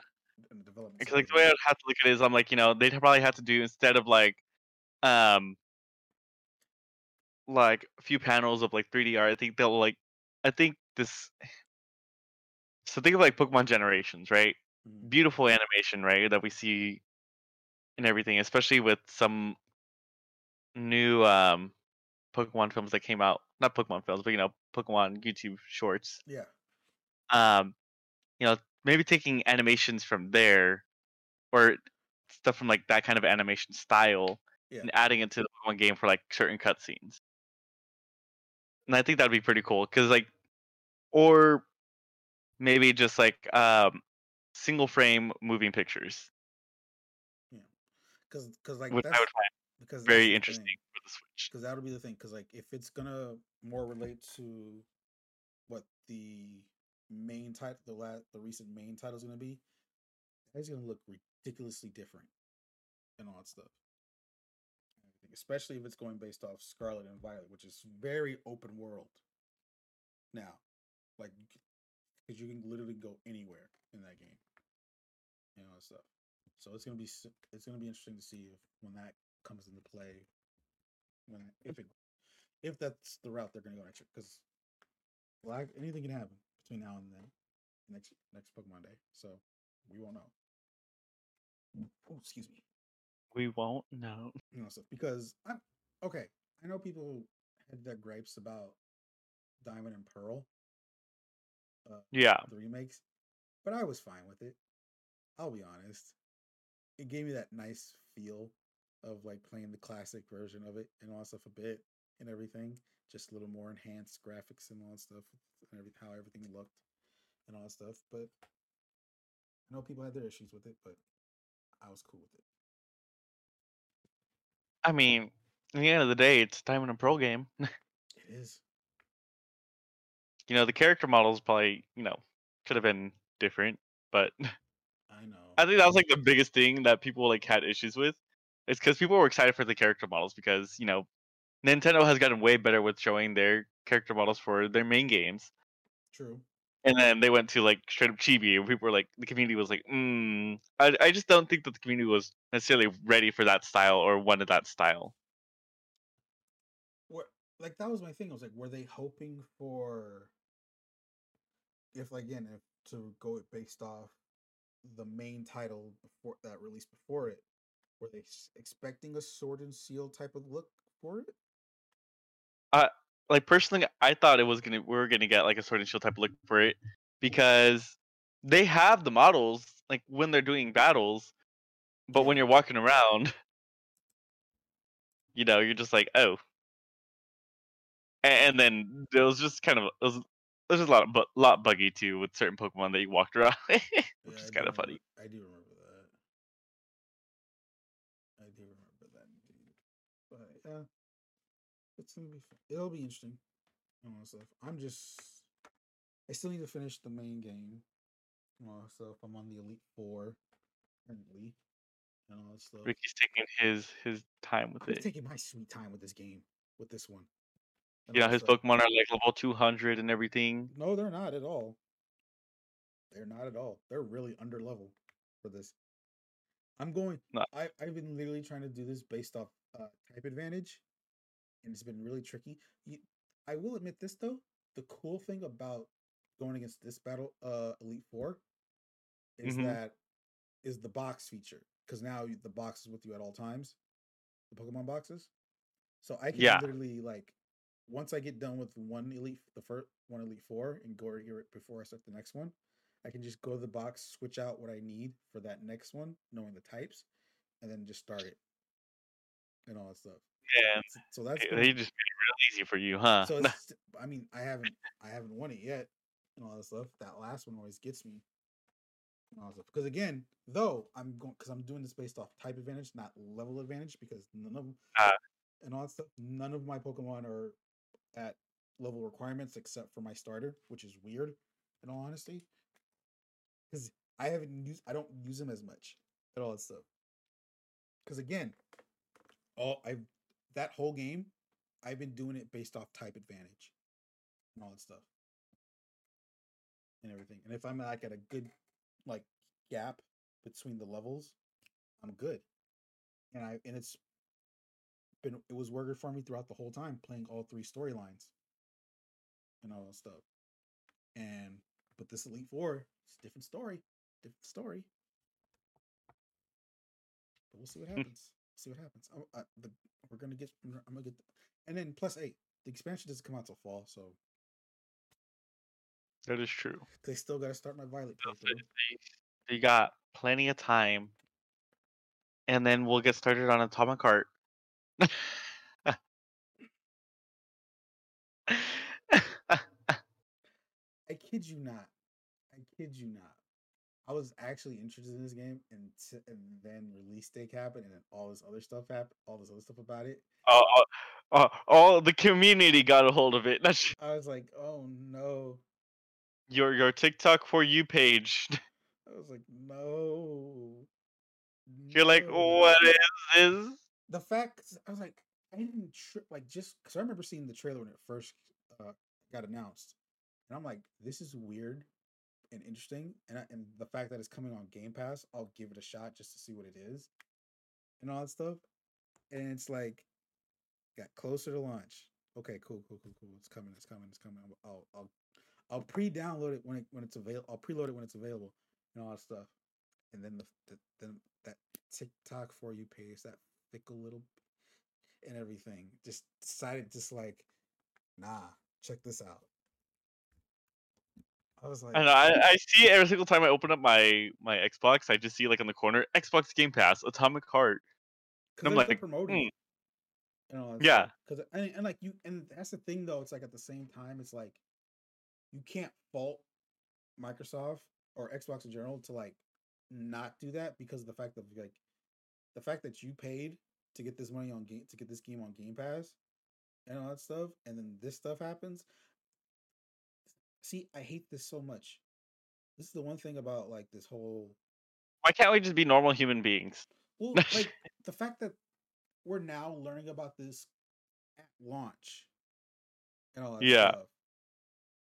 in the development. Because like the way. I'd have to look at it is, I'm like, you know, they'd probably have to do instead of like, um, like a few panels of like 3D art. I think they'll like, I think this. So think of like Pokemon Generations, right? Mhm. Beautiful animation, right? That we see and everything, especially with some new um Pokemon films that came out. Not Pokemon films, but you know, Pokemon YouTube shorts. Yeah. um you know maybe taking animations from there or stuff from like that kind of animation style Yeah. and adding it to the one game for like certain cutscenes and i think that'd be pretty cool because like or maybe just like um single frame moving pictures Yeah, because because like which that's i would find because very interesting for the switch because that'll be the thing because like if it's gonna more relate to what the main title the last, the recent main title is gonna be it's gonna look ridiculously different and all that stuff especially if it's going based off Scarlet and Violet, which is very open world. Now, like, because you can literally go anywhere in that game, you know, stuff. So it's gonna be it's gonna be interesting to see if when that comes into play, when if it if that's the route they're gonna go next year, because like anything can happen between now and then, next next Pokemon Day. So we won't know. Oh, excuse me. We won't know. you know stuff because I'm okay. I know people had their gripes about Diamond and Pearl, uh, Yeah. the remakes, but I was fine with it. I'll be honest. It gave me that nice feel of like playing the classic version of it and all that stuff a bit and everything. Just a little more enhanced graphics and all that stuff and every, how everything looked and all that stuff. But I know people had their issues with it, but I was cool with it. I mean, at the end of the day, it's a Diamond and Pearl game. It is. you know, the character models probably, you know, could have been different, but I know. I think that was like the biggest thing that people like had issues with. It's because people were excited for the character models because you know, Nintendo has gotten way better with showing their character models for their main games, True. and then they went to like straight up chibi, and people were like, the community was like, mm. I I just don't think that the community was necessarily ready for that style or wanted that style. what like that was my thing. I was like, were they hoping for if like again if to go it based off the main title before that released before it, were they expecting a sword and shield type of look for it? like personally, I thought it was gonna we were gonna get like a sword and shield type look for it mm-hmm. because they have the models like when they're doing battles, but when you're walking around, you know, you're just like oh, and then it was just kind of it was it there's a lot of bu- lot buggy too with certain Pokemon that you walked around, which Yeah, is kind of remember- funny. I do remember that. I do remember that indeed. But yeah, it's gonna be. It'll be interesting. And all stuff. I'm just. I still need to finish the main game. And all that stuff. I'm on the Elite Four currently, and all that stuff. Ricky's taking his his time with I'm it. taking my sweet time with this game, with this one. and You know, all that his stuff. Pokemon are like level 200 and everything. No, they're not at all. They're not at all. They're really under level for this. I'm going. No. I I've been literally trying to do this based off uh, type advantage, and it's been really tricky. You, I will admit this though. The cool thing about going against this battle, uh, Elite Four, is Mhm. that is the box feature because now the box is with you at all times, the Pokemon boxes. So I can Yeah. literally like once I get done with one elite, the first one elite four, and go here before I start the next one, I can just go to the box, switch out what I need for that next one, knowing the types, and then just start it and all that stuff. Yeah, So that's they been- they just made it real easy for you, huh? so it's, I mean, I haven't I haven't won it yet and all that stuff. That last one always gets me. and all stuff. Because again, though I'm going because I'm doing this based off type advantage, not level advantage, because none of Ah. and all that stuff. None of my Pokemon are at level requirements except for my starter, which is weird. In all honesty, because I haven't used I don't use them as much at all that stuff. Because again, all I that whole game I've been doing it based off type advantage and all that stuff and everything. And if I'm like at a good like gap between the levels, I'm good. And I and it's been it was working for me throughout the whole time playing all three storylines and all that stuff. And but this Elite Four, it's a different story, different story. But we'll see what hmm. happens. See what happens. Oh, uh, the, we're gonna get. I'm gonna get. The, and then plus eight. The expansion doesn't come out till fall, so that is true. they still got to start my Violet playthrough. You got plenty of time, and then we'll get started on Atomic Heart. I kid you not. I kid you not. I was actually interested in this game, and t- and then release date happened, and then all this other stuff happened. All this other stuff about it. all, all- all- all the community got a hold of it. That's I was like, oh no. your your TikTok for you page. I was like, no. You're like, what is this? the fact I was like, I didn't tri- like just because I remember seeing the trailer when it first uh, got announced, and I'm like, this is weird and interesting, and I, and the fact that it's coming on Game Pass, I'll give it a shot just to see what it is, and all that stuff. And it's like, got closer to launch. Okay, cool, cool, cool, cool. It's coming, it's coming, it's coming. I'll I'll I'll pre-download it when it when it's available. I'll preload it when it's available and all that stuff. And then the, the then that TikTok for you page, that fickle little and everything, just decided just like, nah, check this out. I was like, I know. I, I see every single time I open up my my Xbox. I just see like on the corner Xbox Game Pass, Atomic Heart. because I'm like, promoting. Hmm. And all that Yeah. Because and, and like you and that's the thing though. It's like at the same time, it's like you can't fault Microsoft or Xbox in general to like not do that because of the fact of like the fact that you paid to get this money on game to get this game on Game Pass and all that stuff, and then this stuff happens. See, I hate this so much. This is the one thing about like this whole Why can't we just be normal human beings? well, like the fact that we're now learning about this at launch and all that Yeah. stuff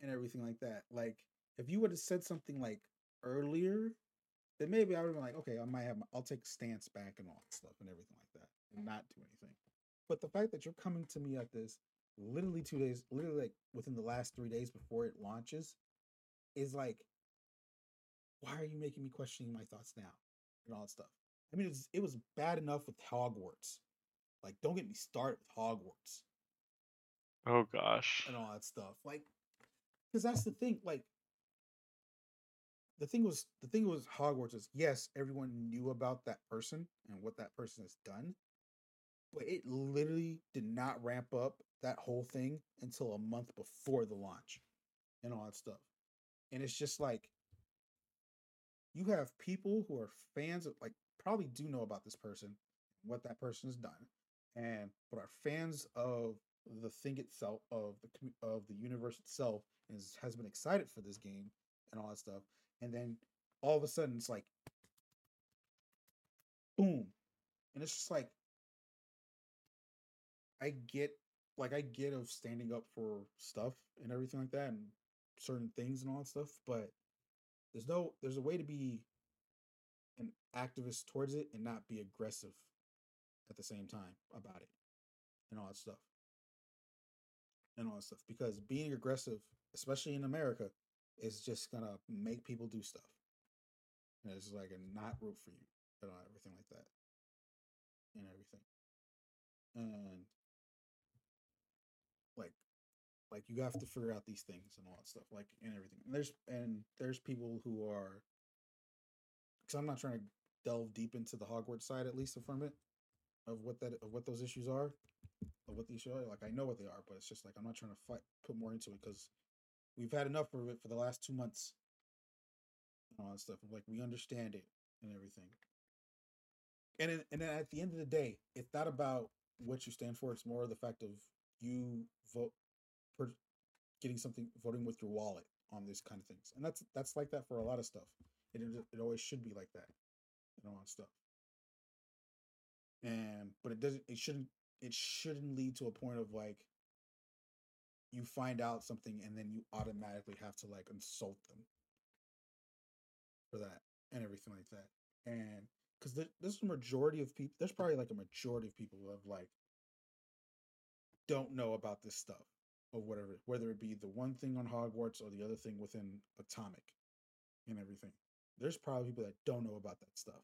and everything like that. Like, if you would have said something like earlier, then maybe I would have been like, okay, I might have, my, I'll take stance back and all that stuff and everything like that, and not do anything. But the fact that you're coming to me at this literally two days, literally like within the last three days before it launches, is like, why are you making me questioning my thoughts now and all that stuff? I mean, it was, it was bad enough with Hogwarts. Like, don't get me started with Hogwarts Oh gosh. and all that stuff. Like, because that's the thing. Like, the thing was, the thing was Hogwarts is yes, everyone knew about that person and what that person has done, but it literally did not ramp up that whole thing until a month before the launch and all that stuff. And it's just like you have people who are fans of like probably do know about this person, what that person has done, and but are fans of the thing itself of the of the universe itself and has been excited for this game and all that stuff and then all of a sudden it's like boom and it's just like i get like i get of standing up for stuff and everything like that and certain things and all that stuff but there's no there's a way to be an activist towards it and not be aggressive at the same time about it and all that stuff. And all that stuff because being aggressive especially in america is just gonna make people do stuff. And it's like a not root for you and everything like that and everything. And like like you have to figure out these things and all that stuff like and everything and there's and there's people who are because i'm not trying to delve deep into the hogwarts side at least from it of what that of what those issues are of what the issues are like i know what they are but it's just like i'm not trying to fight put more into it because we've had enough of it for the last two months and all that stuff like we understand it and everything. And then, and then at the end of the day it's not about what you stand for it's more the fact of you vote for getting something voting with your wallet on these kind of things and that's that's like that for a lot of stuff it, it always should be like that and all that stuff. And but it doesn't it shouldn't it shouldn't lead to a point of like you find out something and then you automatically have to like insult them for that and everything like that and because there's a majority of people there's probably like a majority of people who have like don't know about this stuff or whatever whether it be the one thing on hogwarts or the other thing within atomic and everything. There's probably people that don't know about that stuff.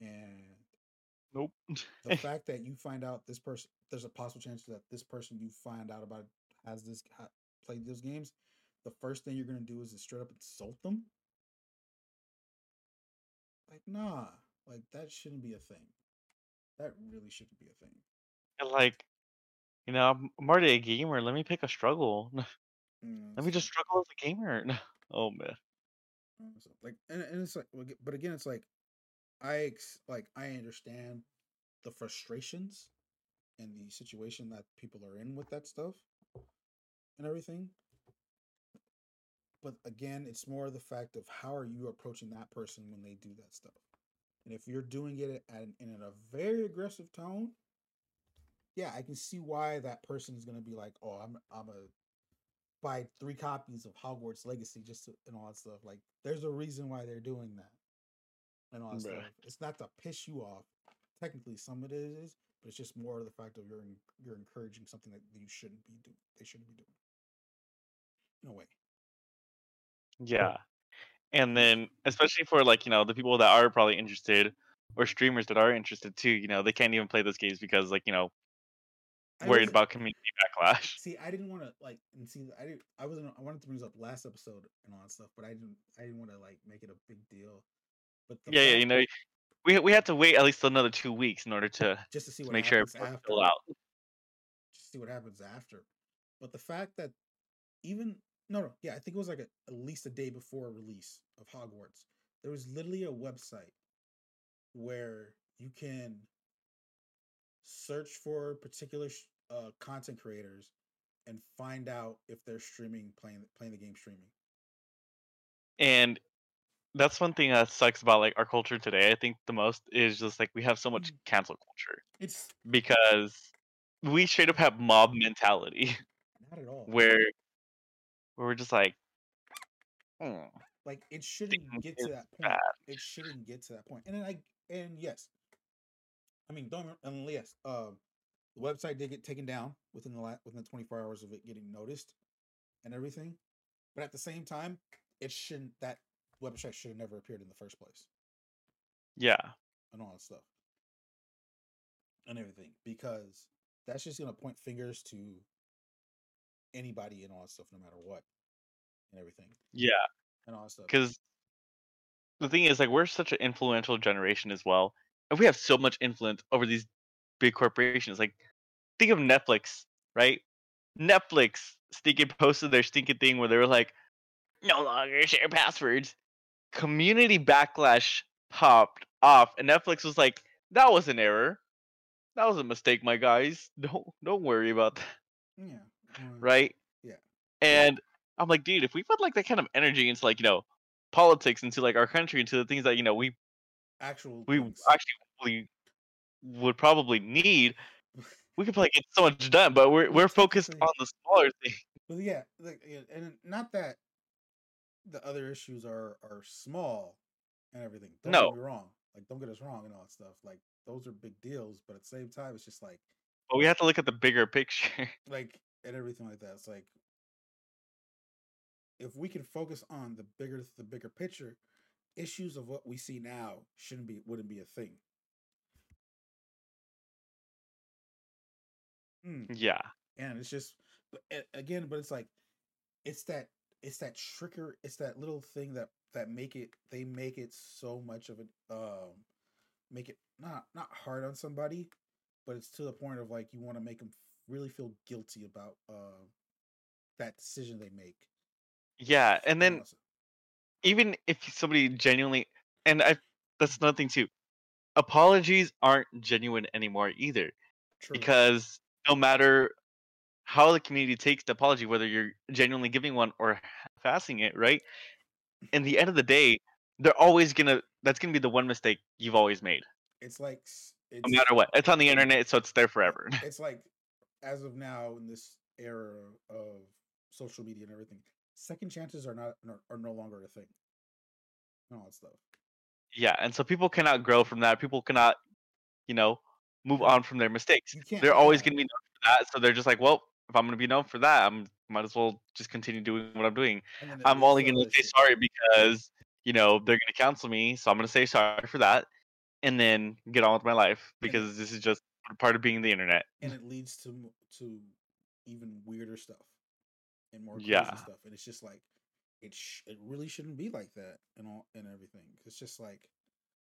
And Nope. the fact that you find out this person there's a possible chance that this person you find out about has this ha, played those games the first thing you're going to do is to straight up insult them? Like nah. Like that shouldn't be a thing. That really shouldn't be a thing. And, like, you know, I'm I'm already a gamer. Let me pick a struggle. Mm, Let me just struggle as a gamer. Oh man. Uh, like and, and it's like but again it's like i ex- like i understand the frustrations and the situation that people are in with that stuff and everything but again it's more the fact of how are you approaching that person when they do that stuff and if you're doing it at an, in a very aggressive tone yeah, I can see why that person is gonna be like, oh, I'm I'm a buy three copies of Hogwarts Legacy just to, and all that stuff. Like, there's a reason why they're doing that and all that Bruh. stuff. It's not to piss you off. Technically, some of it is, but it's just more of the fact of you're en- you're encouraging something that you shouldn't be doing. They shouldn't be doing. No way. Yeah. And then especially for like, you know, the people that are probably interested or streamers that are interested too, you know, they can't even play those games because like, you know, worried wasn't- about community backlash. See, I didn't want to like and see. I didn't. I wasn't. I wanted to bring this up last episode and all that stuff, but I didn't. I didn't want to like make it a big deal. But the Yeah, yeah, you know, we we had to wait at least another 2 weeks in order to, just to see to what make sure happens everyone's after. out. Just see what happens after. But the fact that even no, no, yeah, I think it was like a, at least a day before release of Hogwarts. There was literally a website where you can search for particular sh- uh, content creators and find out if they're streaming playing playing the game streaming. And that's one thing that sucks about like our culture today. I think the most is just like we have so much Mm. cancel culture It's because we straight up have mob mentality not at all. where where we're just like "Hmm, like it shouldn't get to that point. bad. It shouldn't get to that point. And then I and yes, I mean don't unless um, the website did get taken down within the last within 24 hours of it getting noticed and everything. But at the same time, it shouldn't that website should have never appeared in the first place yeah. and all that stuff and everything because that's just gonna point fingers to anybody and all that stuff, no matter what and everything Yeah. and all that stuff. because the thing is like we're such an influential generation as well we have so much influence over these big corporations like think of netflix right netflix stinking posted their stinking thing where they were like no longer share passwords community backlash popped off and netflix was like that was an error that was a mistake my guys don't don't worry about that Yeah. um, right? Yeah. And I'm like, dude, if we put like that kind of energy into like, you know, politics, into like our country, into the things that, you know, we Actual we things. actually we would probably need, we could probably get so much done, but we're we're focused on the smaller thing. But yeah, like, and not that the other issues are are small and everything. Don't No. get me wrong. Like, don't get us wrong and all that stuff. Like, those are big deals. But at the same time, it's just like, But we have to look at the bigger picture. like, and everything like that. It's like, if we can focus on the bigger the bigger picture, issues of what we see now shouldn't be wouldn't be a thing. Mm. yeah. and it's just but again but it's like it's that it's that trigger it's that little thing that that make it they make it so much of it um make it not not hard on somebody but it's to the point of like you want to make them really feel guilty about uh that decision they make Yeah. And then stuff. Even if somebody genuinely and I that's another thing too. Apologies aren't genuine anymore either. True. because no matter how the community takes the apology, whether you're genuinely giving one or passing it, right? In the end of the day, they're always gonna. That's gonna be the one mistake you've always made, it's like it's no matter what. It's on the internet, so it's there forever. it's like as of now in this era of social media and everything second chances are not are- no longer a thing and all that stuff yeah, and so people cannot grow from that. People cannot, you know, move on from their mistakes. They're always gonna be known for that. So they're just like, well, if I'm gonna be known for that, I'm might as well just continue doing what I'm doing. And I'm only gonna say sorry because you know they're gonna cancel me, so I'm gonna say sorry for that, and then get on with my life And- because this is just part of being the internet. and it leads to to even weirder stuff and more crazy Yeah. stuff and it's just like it sh- it really shouldn't be like that and all and everything it's just like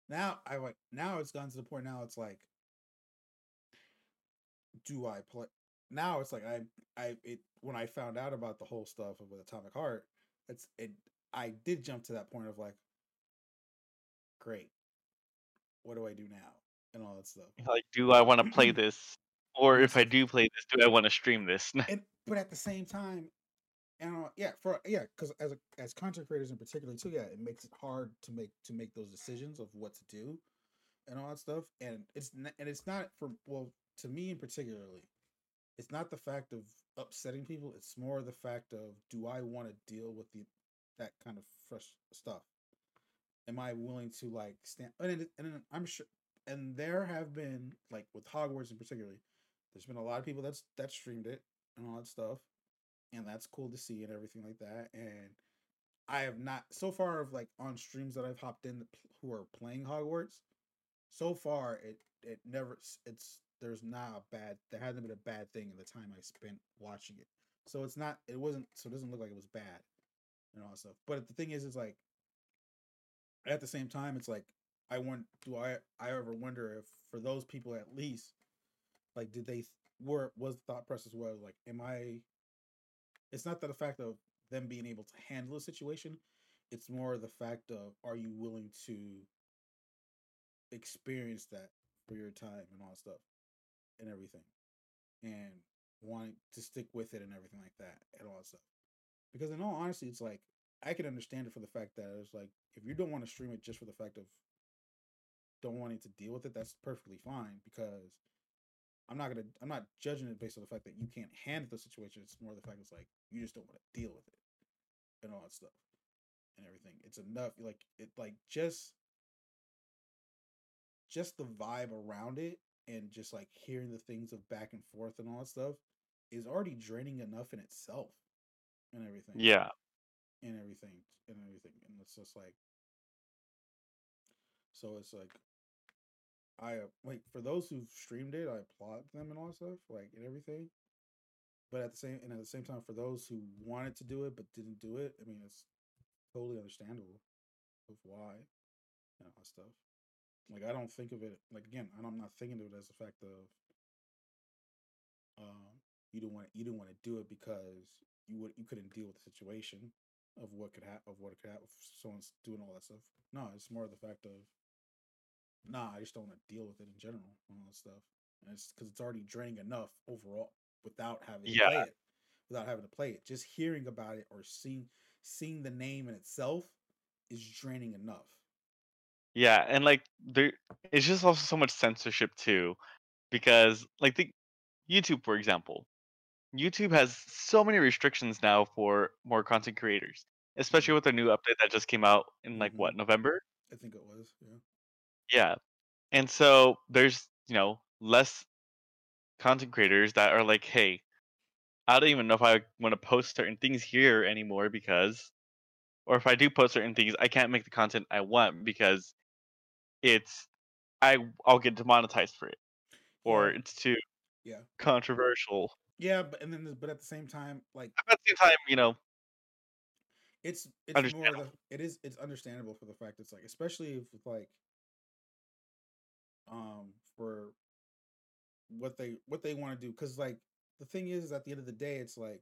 now i like now it's gone to the point now it's like do i play now it's like i i it when i found out about the whole stuff with atomic heart it's it i did jump to that point of like great what do i do now and all that stuff Like, do I want to play this, or if I do play this, do I want to stream this? and but at the same time and uh, yeah for yeah because as a, as content creators in particular too yeah it makes it hard to make to make those decisions of what to do and all that stuff and it's n- and it's not for well to me in particularly, it's not the fact of upsetting people. It's more the fact of do I want to deal with the that kind of fresh stuff? Am I willing to like stand? And, it, and I'm sure, and there have been like with Hogwarts in particularly, there's been a lot of people that's that streamed it and all that stuff, and that's cool to see and everything like that. And I have not so far of like on streams that I've hopped in who are playing Hogwarts. So far, it it never it's there's not a bad there hasn't been a bad thing in the time I spent watching it. So it's not it wasn't so it doesn't look like it was bad and all that stuff. But the thing is, is like at the same time, it's like I want do I I ever wonder if for those people at least like did they were was the thought process was like am I it's not that the fact of them being able to handle a situation it's more the fact of are you willing to experience that for your time and all stuff and everything and wanting to stick with it and everything like that and all that stuff. Because in all honesty it's like i can understand it for the fact that it's like if you don't want to stream it just for the fact of don't wanting to deal with it that's perfectly fine because i'm not gonna i'm not judging it based on the fact that you can't handle the situation it's more the fact it's like you just don't want to deal with it and all that stuff and everything it's enough like it like just just the vibe around it and just like hearing the things of back and forth and all that stuff is already draining enough in itself and everything. Yeah. And everything and everything. And it's just like so it's like I uh, like for those who've streamed it, I applaud them and all that stuff, like and everything. But at the same and at the same time, for those who wanted to do it but didn't do it, I mean, it's totally understandable of why and all that stuff. Like I don't think of it like again. I'm not thinking of it as the fact of um, you don't want you don't want to do it because you would you couldn't deal with the situation of what could happen of what could happen if someone's doing all that stuff. No, it's more the fact of nah, I just don't want to deal with it in general and all that stuff. And it's because it's already draining enough overall without having to Yeah. play it, without having to play it. Just hearing about it or seeing seeing the name in itself is draining enough. Yeah, and like there it's just also so much censorship too. Because like the YouTube, for example. YouTube has so many restrictions now for more content creators. Especially Mhm. with the new update that just came out in like what, Mhm. November? I think it was, yeah. Yeah. And so there's, you know, less content creators that are like, hey, I don't even know if I want to post certain things here anymore because or if I do post certain things, I can't make the content I want because it's I I'll get demonetized for it. Or it's too yeah. controversial. Yeah, but and then but at the same time, like At the same time, you know, it's it's more the it is it's understandable for the fact it's like especially if like um for what they what they want to do because like the thing is, is at the end of the day it's like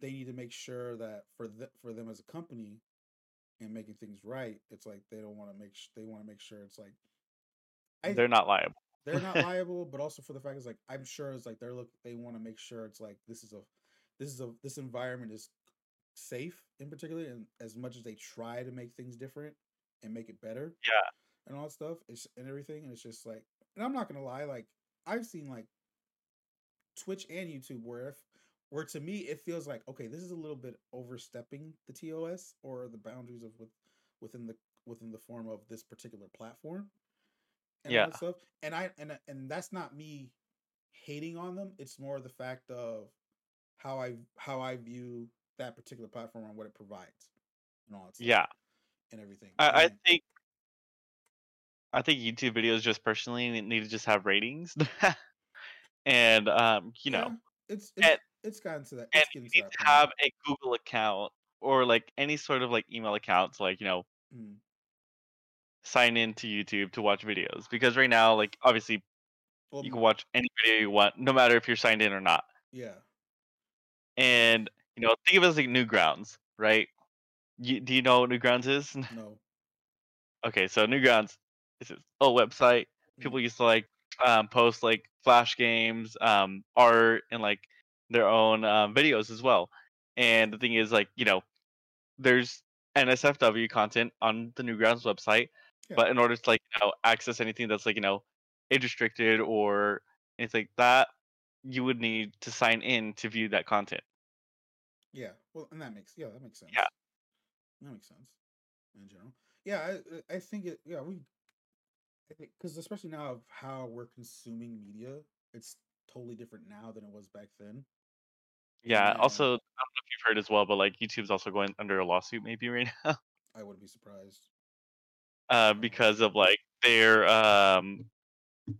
they need to make sure that for the, for them as a company and making things right it's like they don't want to make sh- they want to make sure it's like I They're not liable. they're not liable, but also for the fact is like I'm sure it's like they're look they want to make sure it's like this is a this is a this environment is safe in particular and as much as they try to make things different and make it better Yeah. And all that stuff it's, and everything and it's just like and I'm not gonna lie like I've seen like Twitch and YouTube where if where to me it feels like okay this is a little bit overstepping the TOS or the boundaries of with within the within the form of this particular platform and all Yeah. that stuff. And I and and that's not me hating on them. It's more the fact of how I how I view that particular platform and what it provides and all that stuff Yeah. and everything. I, I think I think YouTube videos just personally need to just have ratings. and um, you yeah, know, it's and it's it's gotten to that. and It's you getting to need to point. have a Google account or like any sort of like email account to like, you know, Mm, sign in to YouTube to watch videos. Because right now, like obviously well, you can watch any video you want, no matter if you're signed in or not. yeah, And you know, think of it as like Newgrounds, right? You, do you know what Newgrounds is? no, okay, so Newgrounds is this old website. People mm, used to like um, post like flash games, um, art, and like their own um, videos as well. And the thing is, like you know, there's NSFW content on the Newgrounds website, yeah, but in order to like you know access anything that's like you know age restricted or anything like that you would need to sign in to view that content. Yeah. Well, and that makes yeah, that makes sense. Yeah. That makes sense in general. Yeah, I I think it. Yeah, we. Because especially now of how we're consuming media, it's totally different now than it was back then. Yeah. And Also, I don't know if you've heard as well, but like YouTube's also going under a lawsuit maybe right now, I wouldn't be surprised. uh, Um, because of like their um,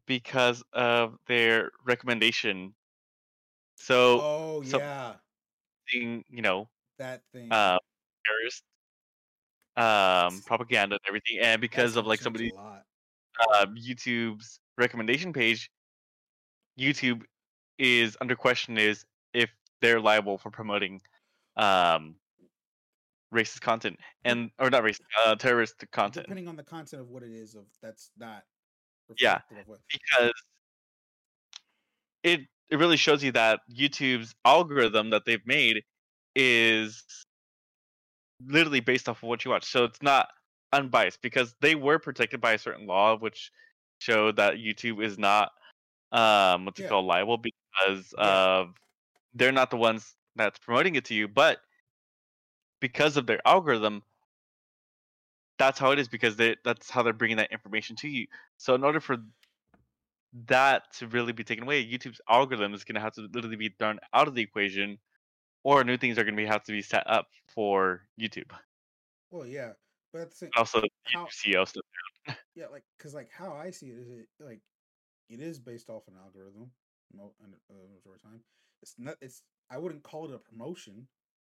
because of their recommendation. So oh yeah, you know, that thing. uh, terrorist um propaganda and everything, and that's because of like somebody. Uh, YouTube's recommendation page, YouTube is under question is if they're liable for promoting um racist content and or not racist uh terrorist content. depending on the content of what it is, of that's not Yeah, reflective of what. because it it really shows you that YouTube's algorithm that they've made is literally based off of what you watch. So it's not unbiased because they were protected by a certain law which showed that YouTube is not um what's it Yeah. called liable because Yeah. of they're not the ones that's promoting it to you, but because of their algorithm, that's how it is because they that's how they're bringing that information to you. So in order for that to really be taken away, YouTube's algorithm is going to have to literally be thrown out of the equation, or new things are going to have to be set up for YouTube. Well, yeah, but at the same, Also, how CEO stuff. yeah, like because like how I see it is it like it is based off an algorithm uh, over time. It's not. It's I wouldn't call it a promotion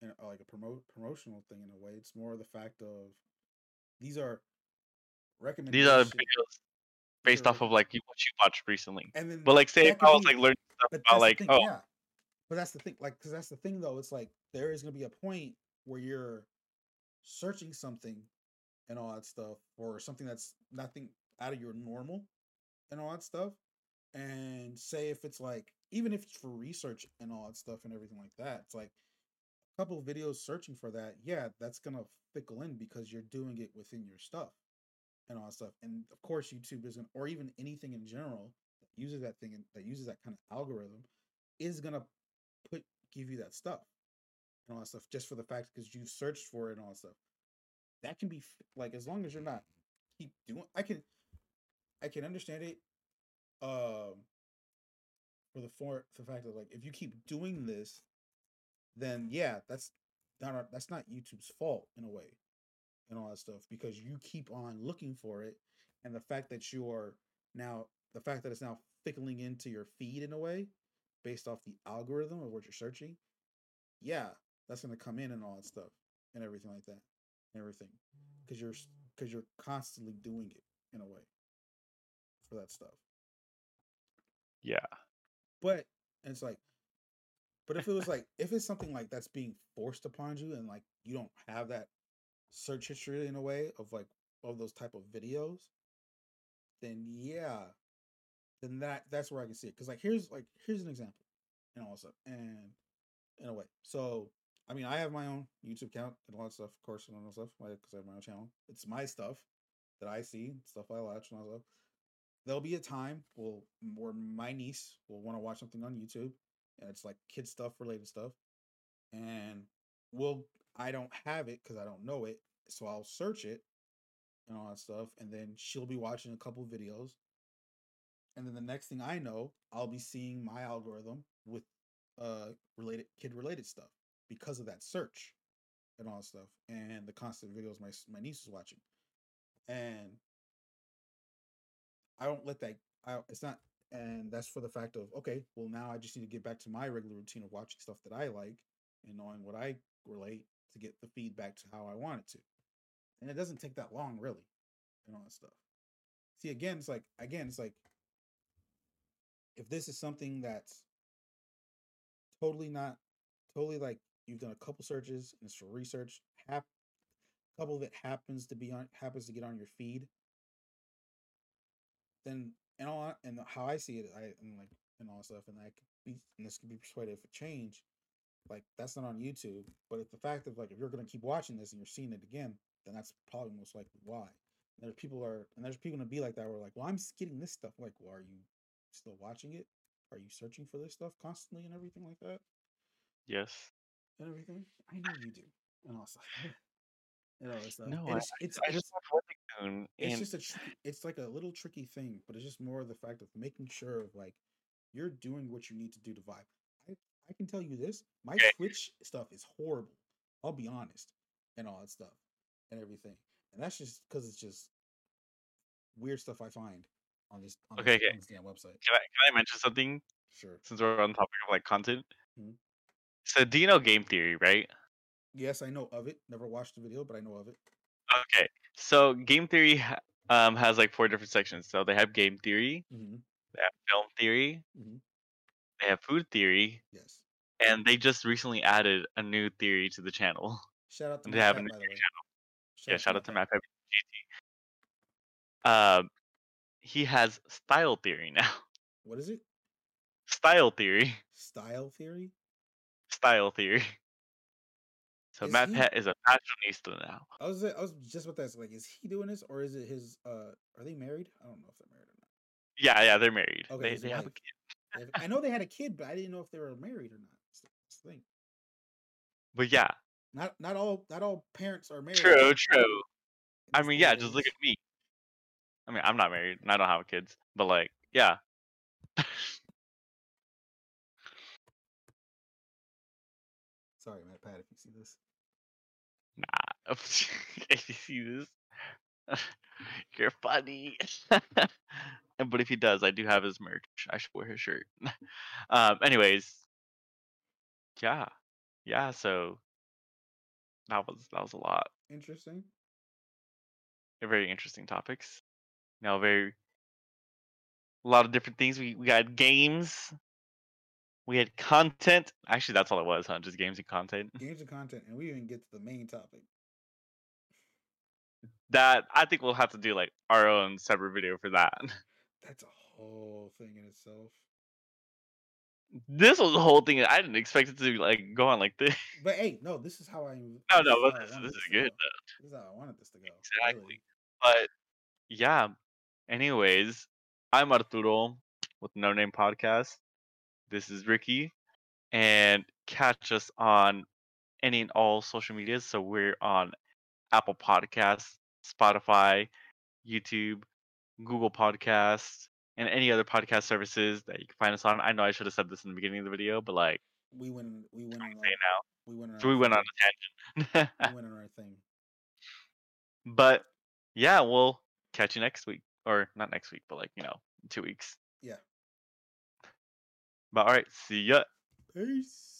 and like a promote promotional thing in a way. It's more the fact of these are These are videos based off of like what you watched recently. and then But like, say if I was be like learning stuff about like, thing, oh, yeah. But that's the thing, like, because that's the thing, though. It's like there is gonna be a point where you're searching something and all that stuff, or something that's nothing out of your normal and all that stuff. And say if it's like, even if it's for research and all that stuff and everything like that, it's like a couple videos searching for that. Yeah, that's gonna fickle in because you're doing it within your stuff and all that stuff. And of course, YouTube isn't, or even anything in general that uses that thing and that uses that kind of algorithm is gonna put give you that stuff and all that stuff just for the fact because you searched for it and all that stuff. That can be like as long as you're not keep doing. I can I can understand it. Um, for the for the fact that like if you keep doing this, then yeah, that's not that's not YouTube's fault in a way and all that stuff because you keep on looking for it and the fact that you're now the fact that it's now fickling into your feed in a way based off the algorithm of what you're searching yeah that's going to come in and all that stuff and everything like that everything because you're because you're constantly doing it in a way for that stuff. Yeah, but it's like but if it was like if it's something like that's being forced upon you and like you don't have that search history in a way of like of those type of videos then yeah then that that's where i can see it. Because like here's like here's an example and stuff and in a way. So i mean i have my own youtube account and all that stuff of course and all that stuff because i have my own channel. It's my stuff that i see stuff i watch and all that stuff. There'll be a time will where my niece will want to watch something on YouTube and it's like kid stuff related stuff and we'll I don't have it because I don't know it so I'll search it and all that stuff and then she'll be watching a couple videos and then the next thing I know I'll be seeing my algorithm with uh related kid related stuff because of that search and all that stuff and the constant videos my my niece is watching and I don't let that. I it's not, and that's for the fact of okay. Well, now I just need to get back to my regular routine of watching stuff that I like and knowing what I relate to get the feedback to how I want it to. And it doesn't take that long, really, and all that stuff. See, again, it's like again, it's like if this is something that's totally not totally like you've done a couple searches and it's for research. Hap, couple of it happens to be on happens to get on your feed then and all and how I see it, I and like and all stuff, and I be and this could be persuaded for change. Like that's not on YouTube, but if the fact of like if you're gonna keep watching this and you're seeing it again, then that's probably most likely why. And there's people are and there's people gonna be like that where like, well, I'm getting this stuff. Like, well, are you still watching it? Are you searching for this stuff constantly and everything like that? Yes. And everything? I know you do. And all and all that stuff. No, And I, it's it's I just Webtoon it's just a tricky, it's like a little tricky thing, but it's just more of the fact of making sure of like you're doing what you need to do to vibe. I, I can tell you this, my Okay. Twitch stuff is horrible. I'll be honest, and all that stuff and everything, and that's just because it's just weird stuff I find on this on, Okay, this, okay. on this damn website. can I can I mention something Sure. since we're on the topic of like content? Mhm. So do you know game theory, right? Yes, I know of it. Never watched the video, but I know of it. Okay. So game theory um has like four different sections. So they have game theory, hmm they have film theory, hmm they have food theory, Yes. and they just recently added a new theory to the channel. Shout out to they Matt have a new the way. yeah, shout out to Matt Matt GT. Um, he has style theory now. What is it? Style theory. Style theory? Style theory. So Is Matt he- Pet is a fashionista now. I was I was just about to ask, like, is he doing this or is it his? Uh, are they married? I don't know if they're married or not. Yeah, yeah, they're married. Okay, they they have a kid. I know they had a kid, but I didn't know if they were married or not. That's the- thing. But yeah, Not not all not all parents are married. true, true. I mean, yeah, just look at me. I mean, I'm not married and I don't have kids, but like, yeah. Sorry, MatPat, if you see this. Nah. if you see this, you're funny. But if he does, I do have his merch. I should wear his shirt. um. Anyways, yeah, yeah. So that was that was a lot. Interesting. They're very interesting topics. Now, very a lot of different things. We we got games. We had content. Actually, that's all it was, huh? Just games and content. Games and content, and we didn't get to the main topic. That I think we'll have to do like our own separate video for that. That's a whole thing in itself. This was the whole thing. I didn't expect it to like go on like this. But hey, no, this is how I. Oh, no, no, but this, this is good. go. though. This is how I wanted this to go. Exactly. really. But yeah. Anyways, I'm Arturo with No Name Podcast. This is Ricky, and catch us on any and all social medias. So we're on Apple Podcasts, Spotify, YouTube, Google Podcasts, and any other podcast services that you can find us on. I know I should have said this in the beginning of the video, but like We went. We went. On our, now, we went. On so we went on a tangent. We went on our thing. but yeah, we'll catch you next week, or not next week, but like you know, two weeks. Yeah. But all right, see ya. Peace.